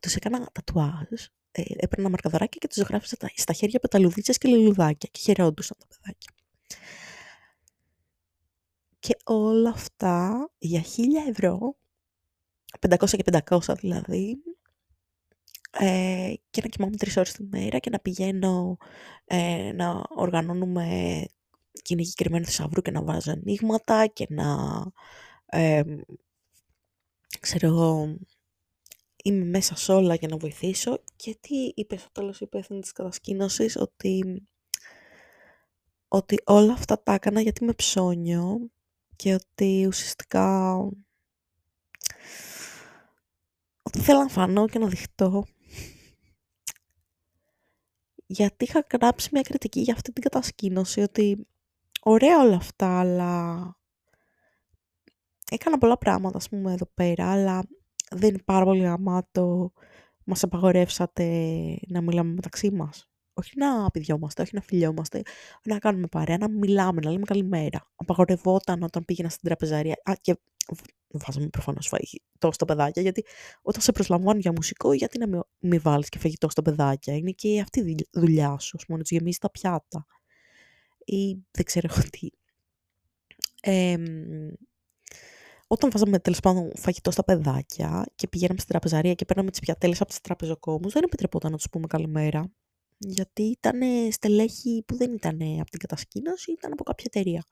τους έκανα τατουάζ, ε, έπαιρνα μαρκαδωράκια και τους γράφησα στα χέρια πεταλουδίτσες και λιλουδάκια και χαιρόντουσαν τα παιδάκια. Και όλα αυτά για χίλια ευρώ, 500 και 500 δηλαδή, ε, και να κοιμάμαι τρεις ώρες τη μέρα και να πηγαίνω ε, να οργανώνουμε κυνηγή κρυμμένου θησαυρού και να βάζω ανοίγματα και να ε, ξέρω εγώ είμαι μέσα σε όλα για να βοηθήσω. Και τι είπες στο τέλος η υπεύθυνη της κατασκήνωσης ότι, ότι όλα αυτά τα έκανα γιατί με ψώνιο και ότι ουσιαστικά ότι θέλω να φανώ και να δειχτώ. Γιατί είχα γράψει μια κριτική για αυτή την κατασκήνωση ότι ωραία όλα αυτά αλλά έκανα πολλά πράγματα ας πούμε εδώ πέρα αλλά δεν είναι πάρα πολύ γαμάτο μας απαγορεύσατε να μιλάμε μεταξύ μας όχι να πηδιόμαστε, όχι να φιλιόμαστε, να κάνουμε παρέα, να μιλάμε, να λέμε καλημέρα. Απαγορευόταν όταν πήγαινα στην τραπεζαρία. Α, και βάζαμε προφανώς φαγητό στα παιδάκια, γιατί όταν σε προσλαμβάνουν για μουσικό, γιατί να μην, μη βάλεις και φαγητό στα παιδάκια; Είναι και αυτή η δουλειά σου, ας πούμε, να τους γεμίσεις τα πιάτα. Ή δεν ξέρω τι. Ε, όταν βάζαμε τέλος πάντων φαγητό στα παιδάκια και πηγαίναμε στην τραπεζαρία και παίρναμε τι πιατέλε από τι τραπεζοκόμους, δεν επιτρεπόταν να τους πούμε καλημέρα γιατί ήταν στελέχη που δεν ήταν από την κατασκήνωση, ήταν από κάποια εταιρεία.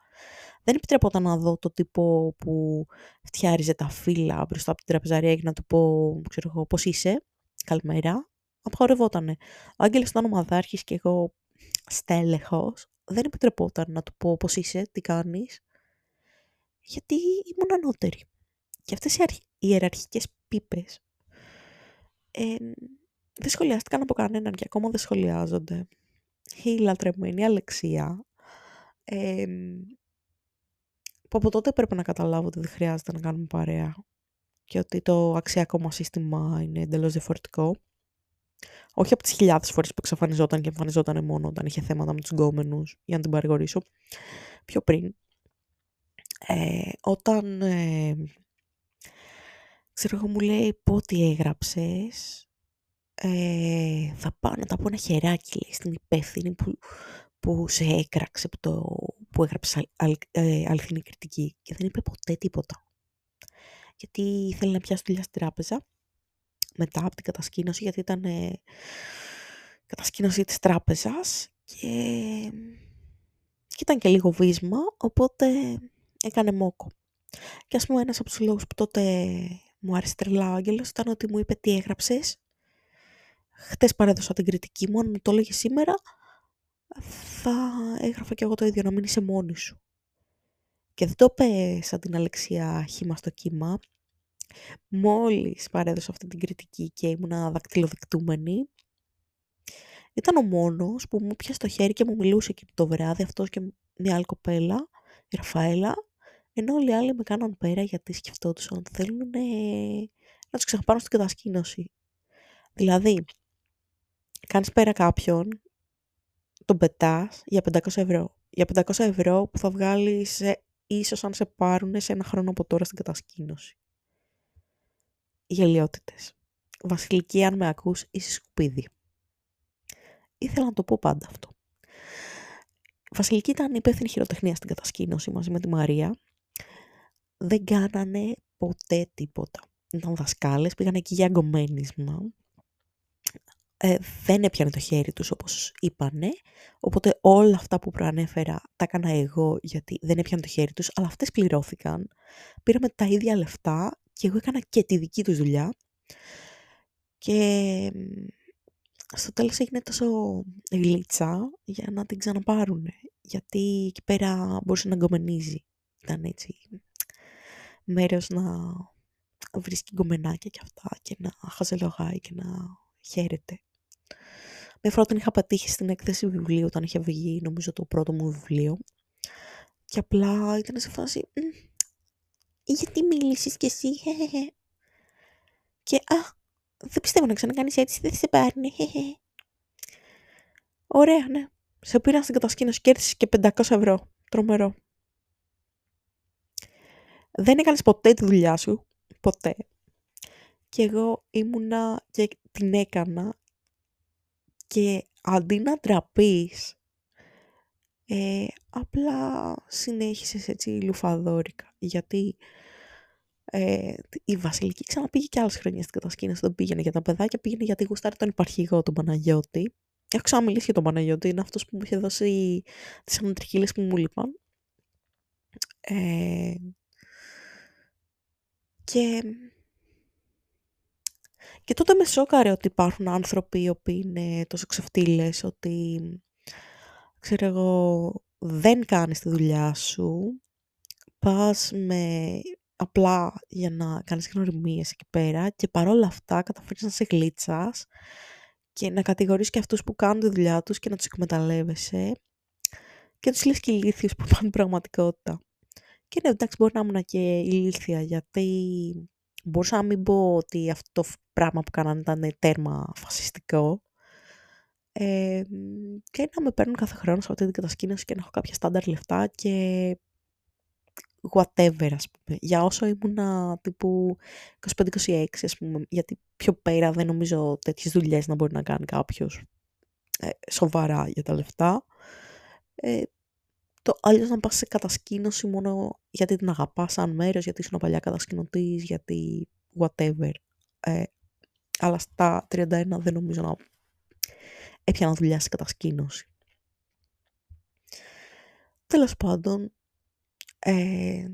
Δεν επιτρεπόταν να δω το τύπο που φτιάριζε τα φύλλα μπροστά από την τραπεζαρία και να του πω, ξέρω εγώ, πώς είσαι, καλημέρα. Απαγορευότανε. Ο Άγγελος ήταν ομαδάρχης και εγώ στέλεχος. Δεν επιτρεπόταν να του πω πώς είσαι, τι κάνεις; Γιατί ήμουν ανώτερη. Και αυτές οι ιεραρχικές πίπες ε, δεν σχολιάστηκαν από κανέναν και ακόμα δεν σχολιάζονται. Η λατρεμένη Αλεξία, ε, που από τότε πρέπει να καταλάβω ότι δεν χρειάζεται να κάνουμε παρέα και ότι το αξιακό μας σύστημα είναι εντελώς διαφορετικό. Όχι από τις χιλιάδες φορές που εξαφανιζόταν και εμφανιζόταν μόνο όταν είχε θέματα με τους γκόμενους, για να την παρηγορήσω. Πιο πριν, ε, όταν, ε, ξέρω εγώ, μου λέει πότε έγραψες, ε, θα πάω να τα πω ένα χεράκι λέει, στην υπεύθυνη που, που σε έκραξε, που, το, που έγραψες αλ, ε, αληθινή κριτική και δεν είπε ποτέ τίποτα. Γιατί ήθελε να πιάσει δουλειά στην τράπεζα μετά από την κατασκήνωση, γιατί ήταν ε, κατασκήνωση της τράπεζας και, και ήταν και λίγο βίσμα, οπότε έκανε μόκο. Και ας πούμε ένας από τους λόγους που τότε μου άρεσε τρελά ο Άγγελος ήταν ότι μου είπε τι έγραψες χτες παρέδωσα την κριτική μου, αν μου το έλεγες σήμερα, θα έγραφα κι εγώ το ίδιο, να μην είσαι μόνη σου. Και δεν το είπε σαν την Αλεξία χήμα στο κύμα. Μόλις παρέδωσα αυτή την κριτική και ήμουν δακτυλοδεικτούμενη, ήταν ο μόνος που μου πιάσε το χέρι και μου μιλούσε εκεί το βράδυ, αυτός και μια άλλη κοπέλα, η Ραφαέλα, ενώ όλοι οι άλλοι με κάναν πέρα γιατί σκεφτόντουσαν ότι θέλουν να τους ξεχαπάρουν στην κατασκήνωση. Δηλαδή, κάνεις πέρα κάποιον, τον πετάς για 500 ευρώ. Για 500 ευρώ που θα βγάλεις ίσως αν σε πάρουν σε ένα χρόνο από τώρα στην κατασκήνωση. Γελιότητες. Βασιλική, αν με ακούς, είσαι σκουπίδι. Ήθελα να το πω πάντα αυτό. Βασιλική ήταν υπεύθυνη χειροτεχνία στην κατασκήνωση μαζί με τη Μαρία. Δεν κάνανε ποτέ τίποτα. ήταν δασκάλες, πήγαν εκεί για αγκομένισμα. Ε, δεν έπιανε το χέρι τους όπως είπανε, οπότε όλα αυτά που προανέφερα τα έκανα εγώ γιατί δεν έπιανε το χέρι τους, αλλά αυτές πληρώθηκαν. Πήραμε τα ίδια λεφτά και εγώ έκανα και τη δική τους δουλειά. Και στο τέλος έγινε τόσο γλίτσα για να την ξαναπάρουν. Γιατί εκεί πέρα μπορούσε να γκομενίζει. Ήταν έτσι μέρος να βρίσκει γκομενάκια και αυτά και να χαζελογάει και να χαίρεται. Με φορά είχα πατήχει στην έκθεση βιβλίου όταν είχε βγει νομίζω το πρώτο μου βιβλίο και απλά ήταν σε φάση γιατί μίλησες κι εσύ και α, δεν πιστεύω να ξανακάνεις έτσι, δεν σε πάρνει Ωραία, ναι. Σε πήρα στην κατασκήνωση, κέρδισες και 500 ευρώ. Τρομερό. Δεν έκανες ποτέ τη δουλειά σου. Ποτέ. Και εγώ ήμουνα και την έκανα και αντί να τραπείς, ε, απλά συνέχισες έτσι λουφαδόρικα. Γιατί ε, η Βασιλική ξαναπήγε και άλλες χρονιές στην κατασκήνωση. Δεν πήγαινε για τα παιδάκια, πήγαινε γιατί γουστάρει τον υπαρχηγό, τον Παναγιώτη. Έχω ξαναμιλήσει για τον Παναγιώτη, είναι αυτός που μου είχε δώσει τις ανατριχίλες που μου λείπαν. Ε, και, και τότε με σώκαρε ότι υπάρχουν άνθρωποι οι οποίοι είναι τόσο ξεφτύλες, ότι ξέρω εγώ, δεν κάνεις τη δουλειά σου, πας με απλά για να κάνεις γνωριμίες εκεί πέρα και παρόλα αυτά καταφέρεις να σε γλίτσας και να κατηγορείς και αυτούς που κάνουν τη δουλειά τους και να τους εκμεταλλεύεσαι και τους λες και ηλίθιους που πάνε πραγματικότητα. Και ναι, εντάξει, μπορεί να ήμουν και ηλίθια, γιατί μπορούσα να μην πω ότι αυτό το πράγμα που κάνανε ήταν τέρμα φασιστικό. Ε, και να με παίρνουν κάθε χρόνο σε αυτή την κατασκήνωση και να έχω κάποια στάνταρ λεφτά και whatever, ας πούμε. Για όσο ήμουνα τύπου 25-26, ας πούμε, γιατί πιο πέρα δεν νομίζω τέτοιες δουλειές να μπορεί να κάνει κάποιος ε, σοβαρά για τα λεφτά. Ε, το αλλιώς να πας σε κατασκήνωση μόνο γιατί την αγαπάς σαν μέρος, γιατί είσαι παλιά κατασκηνωτής, γιατί whatever. Ε, αλλά στα 31 δεν νομίζω να έπιανα δουλειά σε κατασκήνωση. Τέλος πάντων, ε,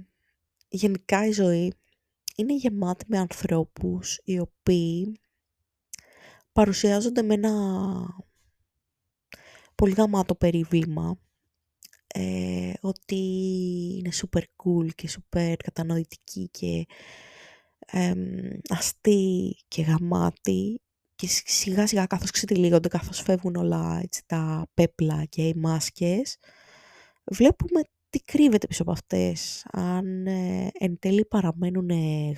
γενικά η ζωή είναι γεμάτη με ανθρώπους οι οποίοι παρουσιάζονται με ένα πολύ γαμάτο περίβλημα ε, ότι είναι super cool και super κατανοητική και ε, αστεί και γαμάτι και σιγά σιγά καθώς ξετυλίγονται, καθώς φεύγουν όλα έτσι, τα πέπλα και οι μάσκες βλέπουμε τι κρύβεται πίσω από αυτές, αν ε, εν τέλει παραμένουν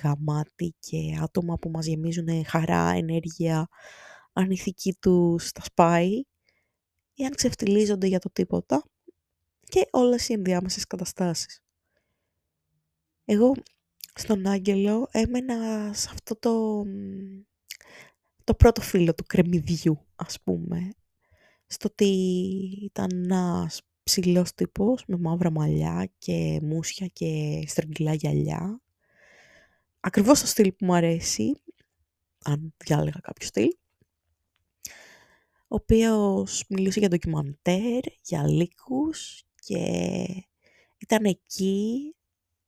γαμάτι και άτομα που μας γεμίζουν χαρά, ενέργεια, αν η ηθική τους τα σπάει ή αν ξεφτιλίζονται για το τίποτα και όλες οι ενδιάμεσες καταστάσεις. Εγώ στον Άγγελο έμενα σε αυτό το, το πρώτο φύλλο του κρεμμυδιού, ας πούμε. Στο ότι ήταν ένας ψηλός τύπος με μαύρα μαλλιά και μουσια και στρογγυλά γυαλιά. Ακριβώς το στυλ που μου αρέσει, αν διάλεγα κάποιο στυλ. Ο οποίος μιλούσε για ντοκιμαντέρ, για λύκους και ήταν εκεί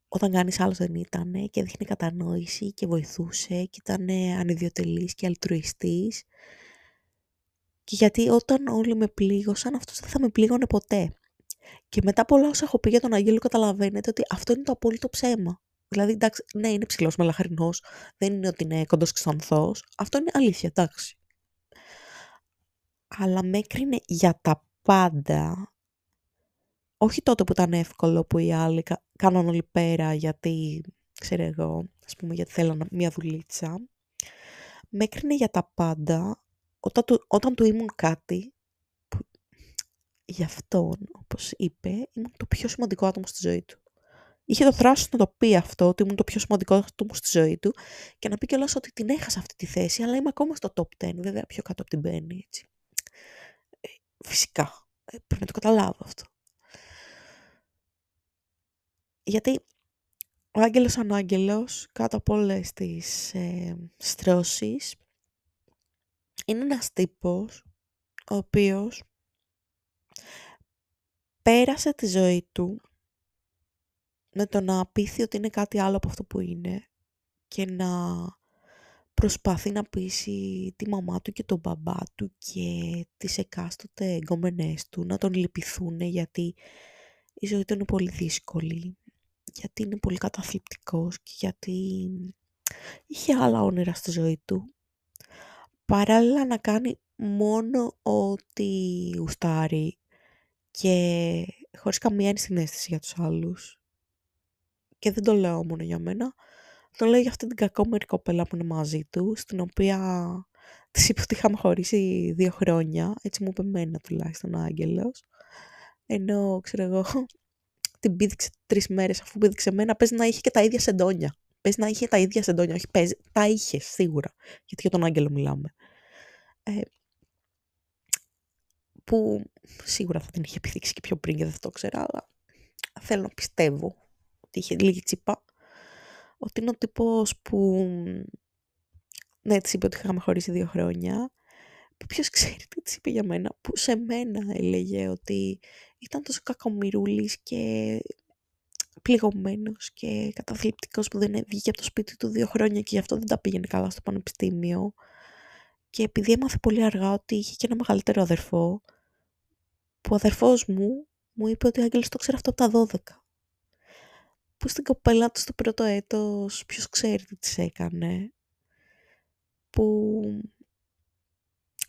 όταν κανείς άλλος δεν ήταν και δείχνει κατανόηση και βοηθούσε και ήταν ανιδιοτελής και αλτρουιστής και γιατί όταν όλοι με πλήγωσαν αυτός δεν θα με πλήγωνε ποτέ. Και μετά από όλα όσα έχω πει για τον Αγγέλο καταλαβαίνετε ότι αυτό είναι το απόλυτο ψέμα. Δηλαδή, εντάξει, ναι, είναι ψηλός μελαχρινός, δεν είναι ότι είναι κοντός ξανθός. Αυτό είναι αλήθεια, εντάξει. Αλλά με έκρινε για τα πάντα όχι τότε που ήταν εύκολο που οι άλλοι κάναν όλη πέρα γιατί, ξέρω εγώ, ας πούμε γιατί θέλανε μια δουλίτσα. Με έκρινε για τα πάντα όταν του, όταν του ήμουν κάτι που για αυτόν, όπως είπε, ήμουν το πιο σημαντικό άτομο στη ζωή του. Είχε το θράσος να το πει αυτό, ότι ήμουν το πιο σημαντικό άτομο στη ζωή του και να πει κιόλας ότι την έχασα αυτή τη θέση, αλλά είμαι ακόμα στο top 10, βέβαια πιο κάτω από την μπαίνει, έτσι. Ε, φυσικά, ε, πρέπει να το καταλάβω αυτό. Γιατί ο Άγγελος Ανάγγελος κάτω από όλες τις ε, στρώσεις είναι ένας τύπος ο οποίος πέρασε τη ζωή του με το να πείθει ότι είναι κάτι άλλο από αυτό που είναι και να προσπαθεί να πείσει τη μαμά του και τον μπαμπά του και τις εκάστοτε εγκόμενές του να τον λυπηθούν γιατί η ζωή του είναι πολύ δύσκολη, γιατί είναι πολύ καταθλιπτικός και γιατί είχε άλλα όνειρα στη ζωή του. Παράλληλα να κάνει μόνο ό,τι γουστάρει και χωρίς καμία ενσυναίσθηση για τους άλλους. Και δεν το λέω μόνο για μένα, το λέω για αυτή την κακόμερη κοπέλα που είναι μαζί του, στην οποία της είπε ότι είχαμε χωρίσει δύο χρόνια, έτσι μου είπε εμένα τουλάχιστον ο Άγγελος. Ενώ, ξέρω εγώ, την πήδηξε τρεις μέρες αφού πήδηξε εμένα, πες να είχε και τα ίδια σεντόνια. Πες να είχε τα ίδια σεντόνια, όχι πες, τα είχε σίγουρα, γιατί για τον Άγγελο μιλάμε. Ε, που σίγουρα θα την είχε πηδήξει και πιο πριν και δεν θα το ξέρα, αλλά θέλω να πιστεύω ότι είχε λίγη τσίπα ότι είναι ο τύπος που ναι, της είπε ότι είχαμε χωρίσει δύο χρόνια που ποιος ξέρει τι της είπε για μένα που σε μένα έλεγε ότι ήταν τόσο κακομοιρούλης και πληγωμένος και καταθλιπτικός που δεν βγήκε από το σπίτι του δύο χρόνια και γι' αυτό δεν τα πήγαινε καλά στο πανεπιστήμιο. Και επειδή έμαθε πολύ αργά ότι είχε και ένα μεγαλύτερο αδερφό που ο αδερφός μου μου είπε ότι ο Άγγελος το ξέρει αυτό από τα 12 που στην κοπέλα του στο πρώτο έτος, ποιος ξέρει τι της έκανε, που,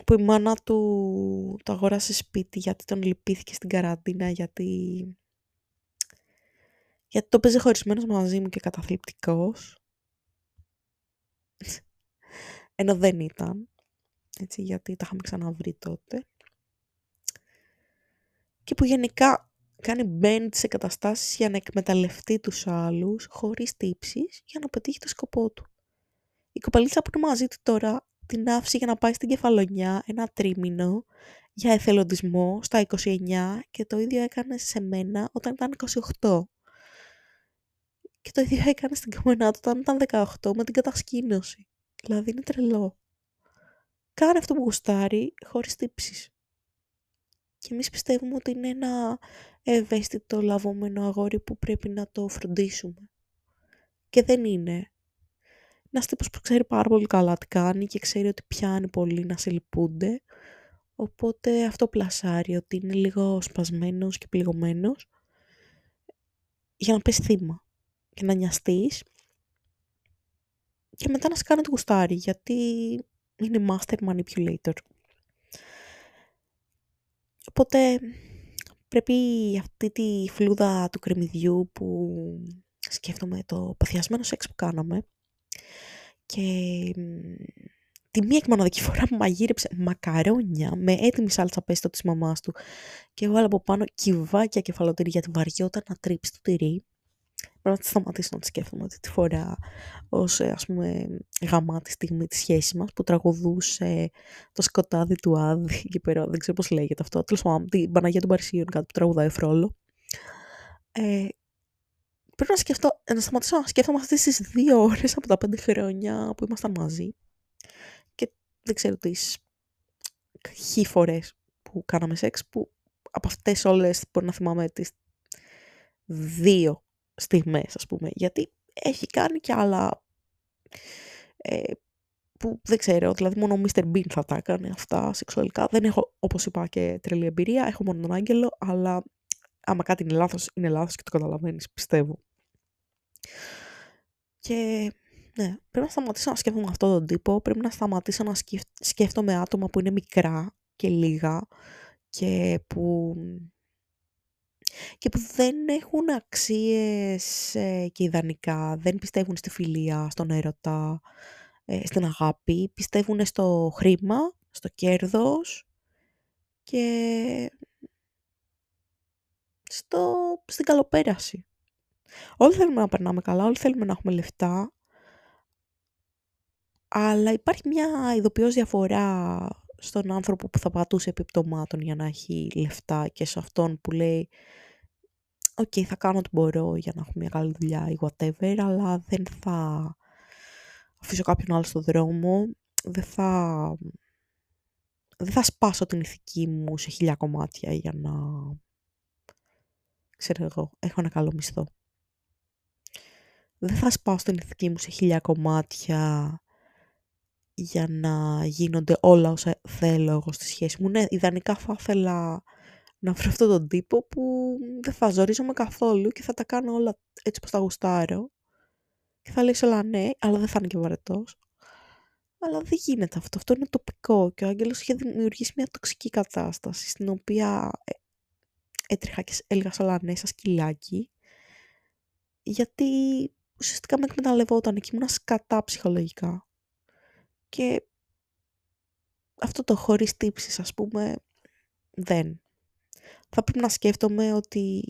που η μάνα του το αγόρασε σπίτι γιατί τον λυπήθηκε στην καραντίνα, γιατί, γιατί το παίζει χωρισμένος μαζί μου και καταθλιπτικός. Ενώ δεν ήταν, έτσι, γιατί τα είχαμε ξαναβρει τότε. Και που γενικά κάνει bend σε καταστάσεις για να εκμεταλλευτεί τους άλλους χωρίς τύψεις για να πετύχει το σκοπό του. Η κοπελίτσα που είναι μαζί του τώρα την άφησε για να πάει στην κεφαλονιά ένα τρίμηνο για εθελοντισμό στα 29 και το ίδιο έκανε σε μένα όταν ήταν 28. Και το ίδιο έκανε στην κομμενά του όταν ήταν 18 με την κατασκήνωση. Δηλαδή είναι τρελό. Κάνε αυτό που γουστάρει χωρίς τύψεις. Και εμείς πιστεύουμε ότι είναι ένα ευαίσθητο λαβόμενο αγόρι που πρέπει να το φροντίσουμε. Και δεν είναι. Ένας τύπος που ξέρει πάρα πολύ καλά τι κάνει και ξέρει ότι πιάνει πολύ να σε λυπούνται. Οπότε αυτό πλασάρει ότι είναι λίγο σπασμένος και πληγωμένος για να πες θύμα και να νοιαστείς και μετά να σε κάνει το γουστάρι γιατί είναι master manipulator. Οπότε πρέπει αυτή τη φλούδα του κρεμμυδιού που σκέφτομαι το παθιασμένο σεξ που κάναμε και τη μία και μοναδική φορά που μαγείρεψε μακαρόνια με έτοιμη σάλτσα πέστο της μαμάς του και έβαλα από πάνω κυβάκια κεφαλοτήρι γιατί βαριόταν να τρίψει το τυρί Πρέπει να σταματήσω να τη σκέφτομαι αυτή τη φορά ως ας πούμε γαμάτη στιγμή της σχέσης μας που τραγουδούσε το σκοτάδι του Άδη και πέρα, δεν ξέρω πώς λέγεται αυτό. Τέλος πάντων, την Παναγία των Παρισίων, κάτι που τραγουδάει φρόλο. Ε, πρέπει να, σκεφτώ, να σταματήσω να σκέφτομαι αυτές τις δύο ώρες από τα πέντε χρόνια που ήμασταν μαζί και δεν ξέρω τις χι φορές που κάναμε σεξ που από αυτές όλες μπορεί να θυμάμαι τις δύο στιγμές ας πούμε γιατί έχει κάνει και άλλα ε, που δεν ξέρω, δηλαδή μόνο ο Mr. Bean θα τα έκανε αυτά σεξουαλικά. Δεν έχω, όπως είπα, και τρελή εμπειρία, έχω μόνο τον Άγγελο, αλλά άμα κάτι είναι λάθος, είναι λάθος και το καταλαβαίνεις, πιστεύω. Και ναι, πρέπει να σταματήσω να σκέφτομαι αυτόν τον τύπο, πρέπει να σταματήσω να σκέφτομαι άτομα που είναι μικρά και λίγα και που και που δεν έχουν αξίες ε, και ιδανικά, δεν πιστεύουν στη φιλία, στον έρωτα, ε, στην αγάπη, πιστεύουν στο χρήμα, στο κέρδος και στο, στην καλοπέραση. Όλοι θέλουμε να περνάμε καλά, όλοι θέλουμε να έχουμε λεφτά, αλλά υπάρχει μια ειδοποιός διαφορά στον άνθρωπο που θα πατούσε επί πτωμάτων για να έχει λεφτά και σε αυτόν που λέει ΟΚ, θα κάνω ό,τι μπορώ για να έχω μια καλή δουλειά ή whatever, αλλά δεν θα αφήσω κάποιον άλλο στο δρόμο, δεν θα, δεν θα σπάσω την ηθική μου σε χιλιά κομμάτια για να, ξέρω εγώ, έχω ένα καλό μισθό. Δεν θα σπάσω την ηθική μου σε χιλιά κομμάτια για να γίνονται όλα όσα θέλω εγώ στη σχέση μου. Ναι, ιδανικά θα ήθελα να βρω αυτόν τον τύπο που δεν θα ζορίζομαι καθόλου και θα τα κάνω όλα έτσι πως τα γουστάρω. Και θα λέει όλα ναι, αλλά δεν θα είναι και βαρετός. Αλλά δεν γίνεται αυτό. Αυτό είναι τοπικό και ο Άγγελος είχε δημιουργήσει μια τοξική κατάσταση στην οποία ε, έτρεχα και έλεγα σε όλα ναι σαν σκυλάκι γιατί ουσιαστικά με εκμεταλλευόταν και ήμουν σκατά ψυχολογικά. Και αυτό το χωρίς τύψεις ας πούμε δεν θα πρέπει να σκέφτομαι ότι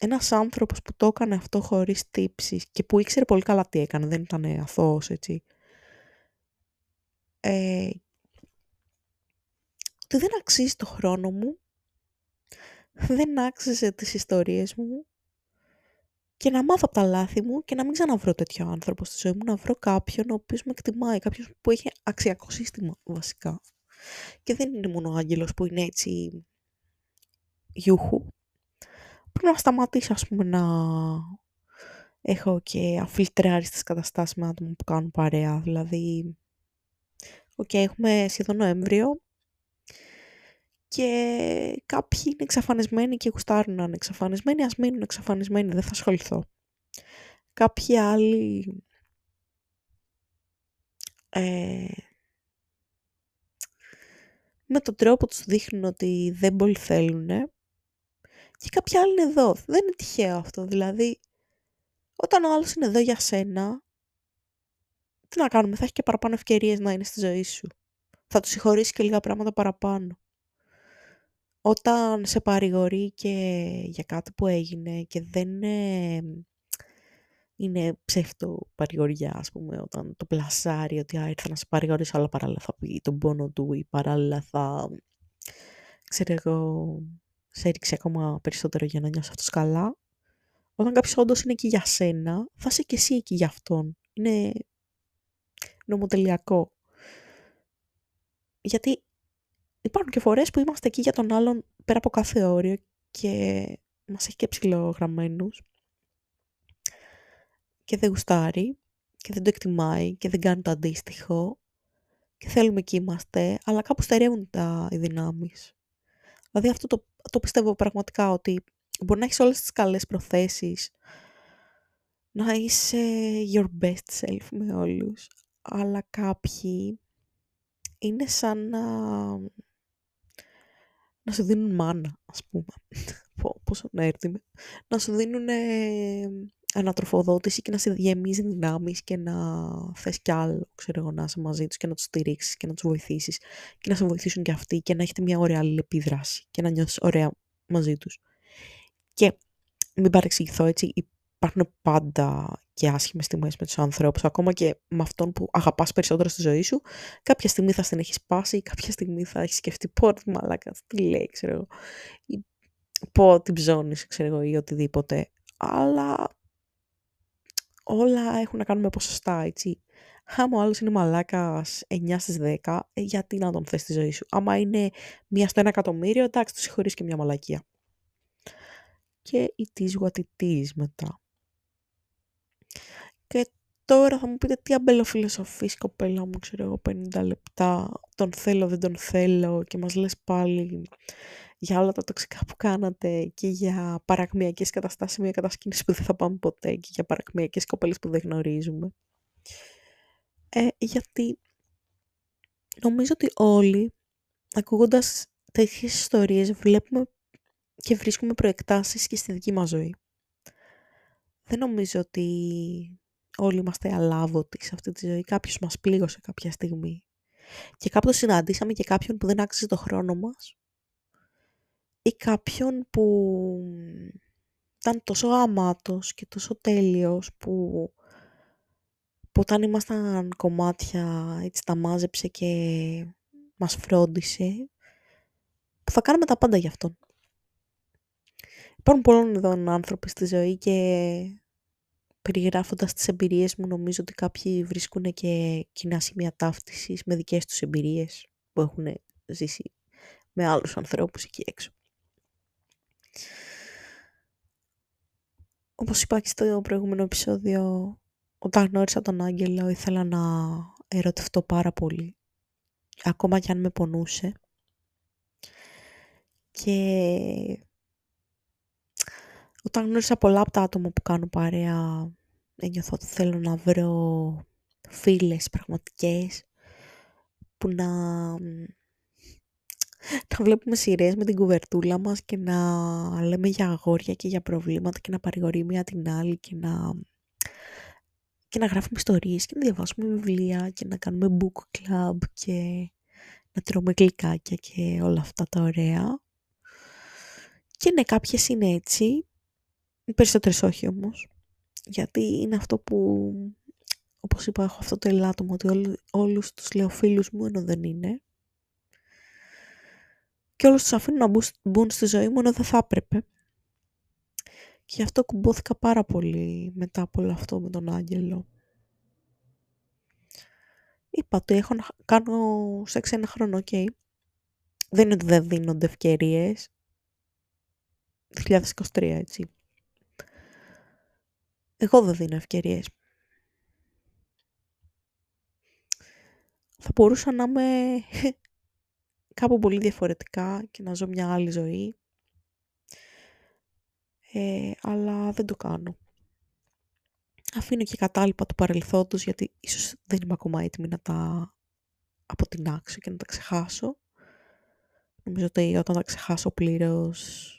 ένας άνθρωπος που το έκανε αυτό χωρίς τύψεις και που ήξερε πολύ καλά τι έκανε, δεν ήταν αθώος, έτσι. Ε, ότι δεν αξίζει το χρόνο μου, δεν άξιζε τις ιστορίες μου και να μάθω από τα λάθη μου και να μην ξαναβρω τέτοιο άνθρωπο στη ζωή μου, να βρω κάποιον ο οποίος με εκτιμάει, κάποιον που έχει αξιακό σύστημα βασικά. Και δεν είναι μόνο ο άγγελος που είναι έτσι γιούχου. Πρέπει να σταματήσω, ας πούμε, να έχω και αφιλτράριστες καταστάσεις με άτομα που κάνουν παρέα. Δηλαδή, ΟΚ, okay, έχουμε σχεδόν Νοέμβριο και κάποιοι είναι εξαφανισμένοι και γουστάρουν να είναι εξαφανισμένοι, ας μείνουν εξαφανισμένοι, δεν θα ασχοληθώ. Κάποιοι άλλοι ε, με τον τρόπο τους δείχνουν ότι δεν πολύ θέλουν και κάποιοι άλλοι είναι εδώ. Δεν είναι τυχαίο αυτό. Δηλαδή, όταν ο άλλος είναι εδώ για σένα, τι να κάνουμε, θα έχει και παραπάνω ευκαιρίες να είναι στη ζωή σου. Θα του συγχωρήσει και λίγα πράγματα παραπάνω. Όταν σε παρηγορεί και για κάτι που έγινε και δεν είναι, είναι ψεύτο παρηγοριά, ας πούμε, όταν το πλασάρει ότι α, ήρθα να σε παρηγορήσω, αλλά παράλληλα θα πει τον πόνο του ή παράλληλα θα, ξέρω εγώ, σε έριξε ακόμα περισσότερο για να νιώσει αυτός καλά. Όταν κάποιος όντως είναι εκεί για σένα, θα είσαι και εσύ εκεί για αυτόν. Είναι νομοτελειακό. Γιατί υπάρχουν και φορές που είμαστε εκεί για τον άλλον πέρα από κάθε όριο και μας έχει και ψηλογραμμένους και δεν γουστάρει και δεν το εκτιμάει και δεν κάνει το αντίστοιχο και θέλουμε εκεί είμαστε, αλλά κάπου στερεύουν τα οι δυνάμεις. Δηλαδή αυτό το, το πιστεύω πραγματικά ότι μπορεί να έχεις όλες τις καλές προθέσεις, να είσαι your best self με όλους, αλλά κάποιοι είναι σαν να, να σου δίνουν μάνα, ας πούμε. Πόσο να έρθει. Να σου δίνουν ανατροφοδότηση και να σε γεμίζει δυνάμεις και να θες κι άλλο, ξέρω εγώ, να είσαι μαζί τους και να τους στηρίξεις και να τους βοηθήσεις και να σε βοηθήσουν κι αυτοί και να έχετε μια ωραία αλληλεπίδραση και να νιώσεις ωραία μαζί τους. Και μην παρεξηγηθώ έτσι, υπάρχουν πάντα και άσχημες στιγμές με τους ανθρώπους, ακόμα και με αυτόν που αγαπάς περισσότερο στη ζωή σου, κάποια στιγμή θα στην έχει σπάσει, κάποια στιγμή θα έχεις σκεφτεί πω μαλάκα, τι λέει, ξέρω εγώ, ή πω την ψώνεις, ξέρω εγώ, ή οτιδήποτε. Αλλά όλα έχουν να κάνουν με ποσοστά, έτσι. Άμα ο άλλος είναι μαλάκας 9 στις 10, ε, γιατί να τον θες στη ζωή σου; Άμα είναι μία στο ένα εκατομμύριο, εντάξει, του συγχωρείς και μια μαλακία. Και it is what it is μετά. Και τώρα θα μου πείτε τι αμπελοφιλοσοφείς κοπέλα μου, ξέρω εγώ, 50 λεπτά, τον θέλω, δεν τον θέλω και μας λες πάλι για όλα τα τοξικά που κάνατε και για παρακμιακές καταστάσεις, μια κατασκήνηση που δεν θα πάμε ποτέ και για παρακμιακές κοπέλες που δεν γνωρίζουμε. Ε, γιατί νομίζω ότι όλοι, ακούγοντας τέτοιες ιστορίες, βλέπουμε και βρίσκουμε προεκτάσεις και στη δική μας ζωή. Δεν νομίζω ότι όλοι είμαστε αλάβωτοι σε αυτή τη ζωή. Κάποιος μας πλήγωσε κάποια στιγμή. Και κάποτε συναντήσαμε και κάποιον που δεν άξιζε το χρόνο μας ή κάποιον που ήταν τόσο γαμάτος και τόσο τέλειος που, που όταν ήμασταν κομμάτια έτσι τα μάζεψε και μας φρόντισε που θα κάνουμε τα πάντα για αυτόν. υπάρχουν πολλών ειδών άνθρωποι στη ζωή και περιγράφοντας τις εμπειρίες μου νομίζω ότι κάποιοι βρίσκουν και κοινά σημεία ταύτισης με δικές τους εμπειρίες που έχουν ζήσει με άλλους ανθρώπους εκεί έξω. Όπως είπα και στο προηγούμενο επεισόδιο, όταν γνώρισα τον Άγγελο ήθελα να ερωτευτώ πάρα πολύ. Ακόμα και αν με πονούσε. Και όταν γνώρισα πολλά από τα άτομα που κάνω παρέα, ένιωθω ότι θέλω να βρω φίλες πραγματικές που να, να βλέπουμε σειρές με την κουβερτούλα μας και να λέμε για αγόρια και για προβλήματα και να παρηγορεί μία την άλλη και να, και να γράφουμε ιστορίες και να διαβάσουμε βιβλία και να κάνουμε book club και να τρώμε γλυκάκια και όλα αυτά τα ωραία. Και ναι, κάποιες είναι έτσι, οι περισσότερες όχι όμως. Γιατί είναι αυτό που, όπως είπα, έχω αυτό το ελάττωμα ότι όλου, όλους τους λέω φίλους μου ενώ δεν είναι. Και όλους τους αφήνω να μπουν στη ζωή μου ενώ δεν θα έπρεπε. Και γι' αυτό κουμπόθηκα πάρα πολύ μετά από όλο αυτό με τον Άγγελο. Είπα ότι έχω να κάνω σεξ ένα χρόνο, ok. Δεν είναι ότι δεν δίνονται ευκαιρίες. 2023, έτσι. Εγώ δεν δίνω ευκαιρίες. Θα μπορούσα να είμαι κάπου πολύ διαφορετικά και να ζω μια άλλη ζωή. Ε, αλλά δεν το κάνω. Αφήνω και κατάλοιπα του παρελθόντος γιατί ίσως δεν είμαι ακόμα έτοιμη να τα αποτινάξω και να τα ξεχάσω. Νομίζω ότι όταν τα ξεχάσω πλήρως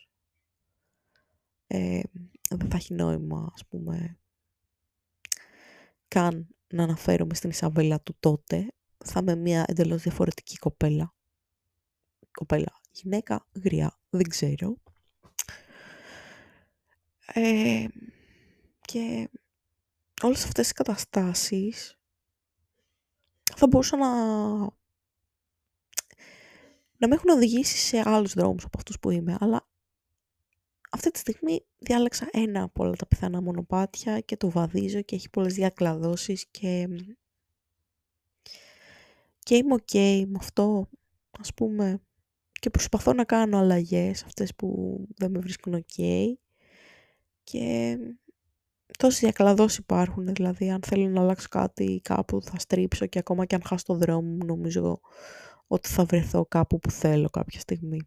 ε, δεν θα έχει νόημα, ας πούμε, καν να αναφέρομαι στην Ισαβέλα του τότε. Θα είμαι μια εντελώς διαφορετική κοπέλα. Κοπέλα, γυναίκα, γριά, δεν ξέρω. Ε, και όλες αυτές οι καταστάσεις θα μπορούσαν να να με έχουν οδηγήσει σε άλλους δρόμους από αυτούς που είμαι, αλλά αυτή τη στιγμή διάλεξα ένα από όλα τα πιθανά μονοπάτια και το βαδίζω και έχει πολλές διακλαδώσεις και, και είμαι ok με αυτό, ας πούμε, και προσπαθώ να κάνω αλλαγές, αυτές που δεν με βρίσκουν ok και τόσες διακλαδώσεις υπάρχουν, δηλαδή αν θέλω να αλλάξω κάτι κάπου θα στρίψω και ακόμα και αν χάσω το δρόμο μου νομίζω ότι θα βρεθώ κάπου που θέλω κάποια στιγμή.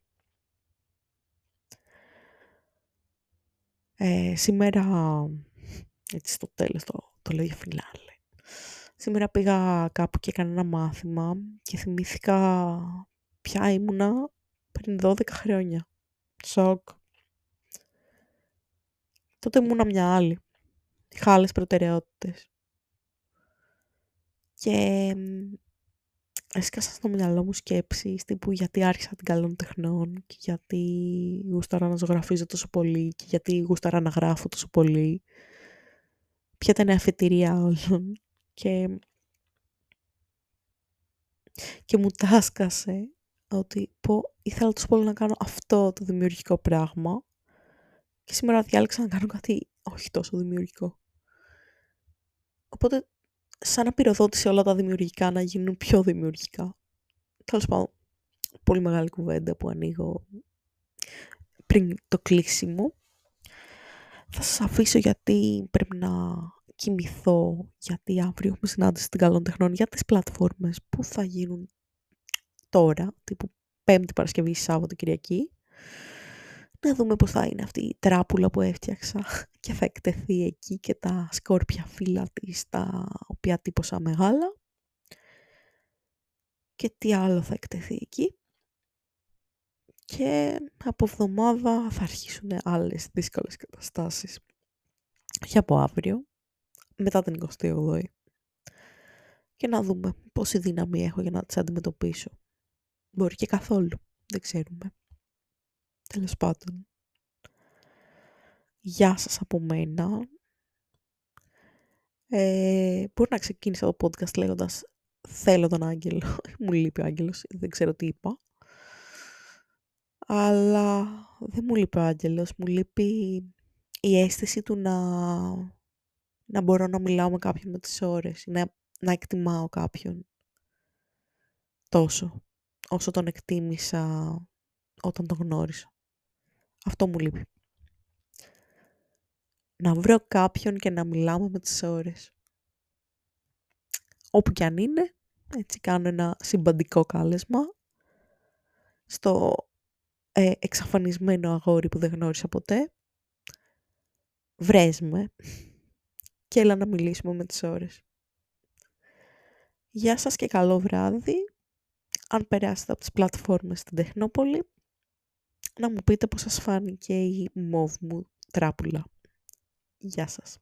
Ε, σήμερα, έτσι στο τέλος το, το λέω για φινάλε. Σήμερα πήγα κάπου και έκανα ένα μάθημα και θυμήθηκα ποια ήμουνα πριν 12 χρόνια. Σοκ. Τότε ήμουνα μια άλλη. Είχα άλλες προτεραιότητες. Και έσκασα στο μυαλό μου σκέψεις τύπου γιατί άρχισα την καλών τεχνών και γιατί γούσταρα να ζωγραφίζω τόσο πολύ και γιατί γούσταρα να γράφω τόσο πολύ. Ποια ήταν η αφετηρία όλων και, και μου τάσκασε ότι πω, ήθελα τόσο πολύ να κάνω αυτό το δημιουργικό πράγμα και σήμερα διάλεξα να κάνω κάτι όχι τόσο δημιουργικό. Οπότε σαν να πυροδότησε όλα τα δημιουργικά να γίνουν πιο δημιουργικά. Τέλος πάντων, πολύ μεγάλη κουβέντα που ανοίγω πριν το κλείσιμο. Θα σας αφήσω γιατί πρέπει να κοιμηθώ, γιατί αύριο έχουμε συνάντηση στην Καλών Τεχνών για τις πλατφόρμες που θα γίνουν τώρα, τύπου Πέμπτη Παρασκευή, Σάββατο, Κυριακή να δούμε πώς θα είναι αυτή η τράπουλα που έφτιαξα και θα εκτεθεί εκεί και τα σκόρπια φύλλα της τα οποία τύπωσα μεγάλα και τι άλλο θα εκτεθεί εκεί και από εβδομάδα θα αρχίσουν άλλες δύσκολες καταστάσεις για από αύριο μετά την 28η και να δούμε πόση δύναμη έχω για να τις αντιμετωπίσω. Μπορεί και καθόλου, δεν ξέρουμε. Τέλος πάντων. Γεια σας από μένα. Ε, μπορεί να ξεκίνησα το podcast λέγοντας θέλω τον Άγγελο. Μου λείπει ο Άγγελος, δεν ξέρω τι είπα. Αλλά δεν μου λείπει ο άγγελος, μου λείπει η αίσθηση του να, να μπορώ να μιλάω με κάποιον με τις ώρες, να, να εκτιμάω κάποιον τόσο, όσο τον εκτίμησα όταν τον γνώρισα. Αυτό μου λείπει. Να βρω κάποιον και να μιλάμε με τις ώρες. Όπου κι αν είναι, έτσι κάνω ένα συμπαντικό κάλεσμα στο ε, εξαφανισμένο αγόρι που δεν γνώρισα ποτέ. Βρες με και έλα να μιλήσουμε με τις ώρες. Γεια σας και καλό βράδυ. Αν περάσετε από τις πλατφόρμες στην Τεχνόπολη, να μου πείτε πώς σας φάνηκε η μόβ μου τράπουλα. Γεια σας.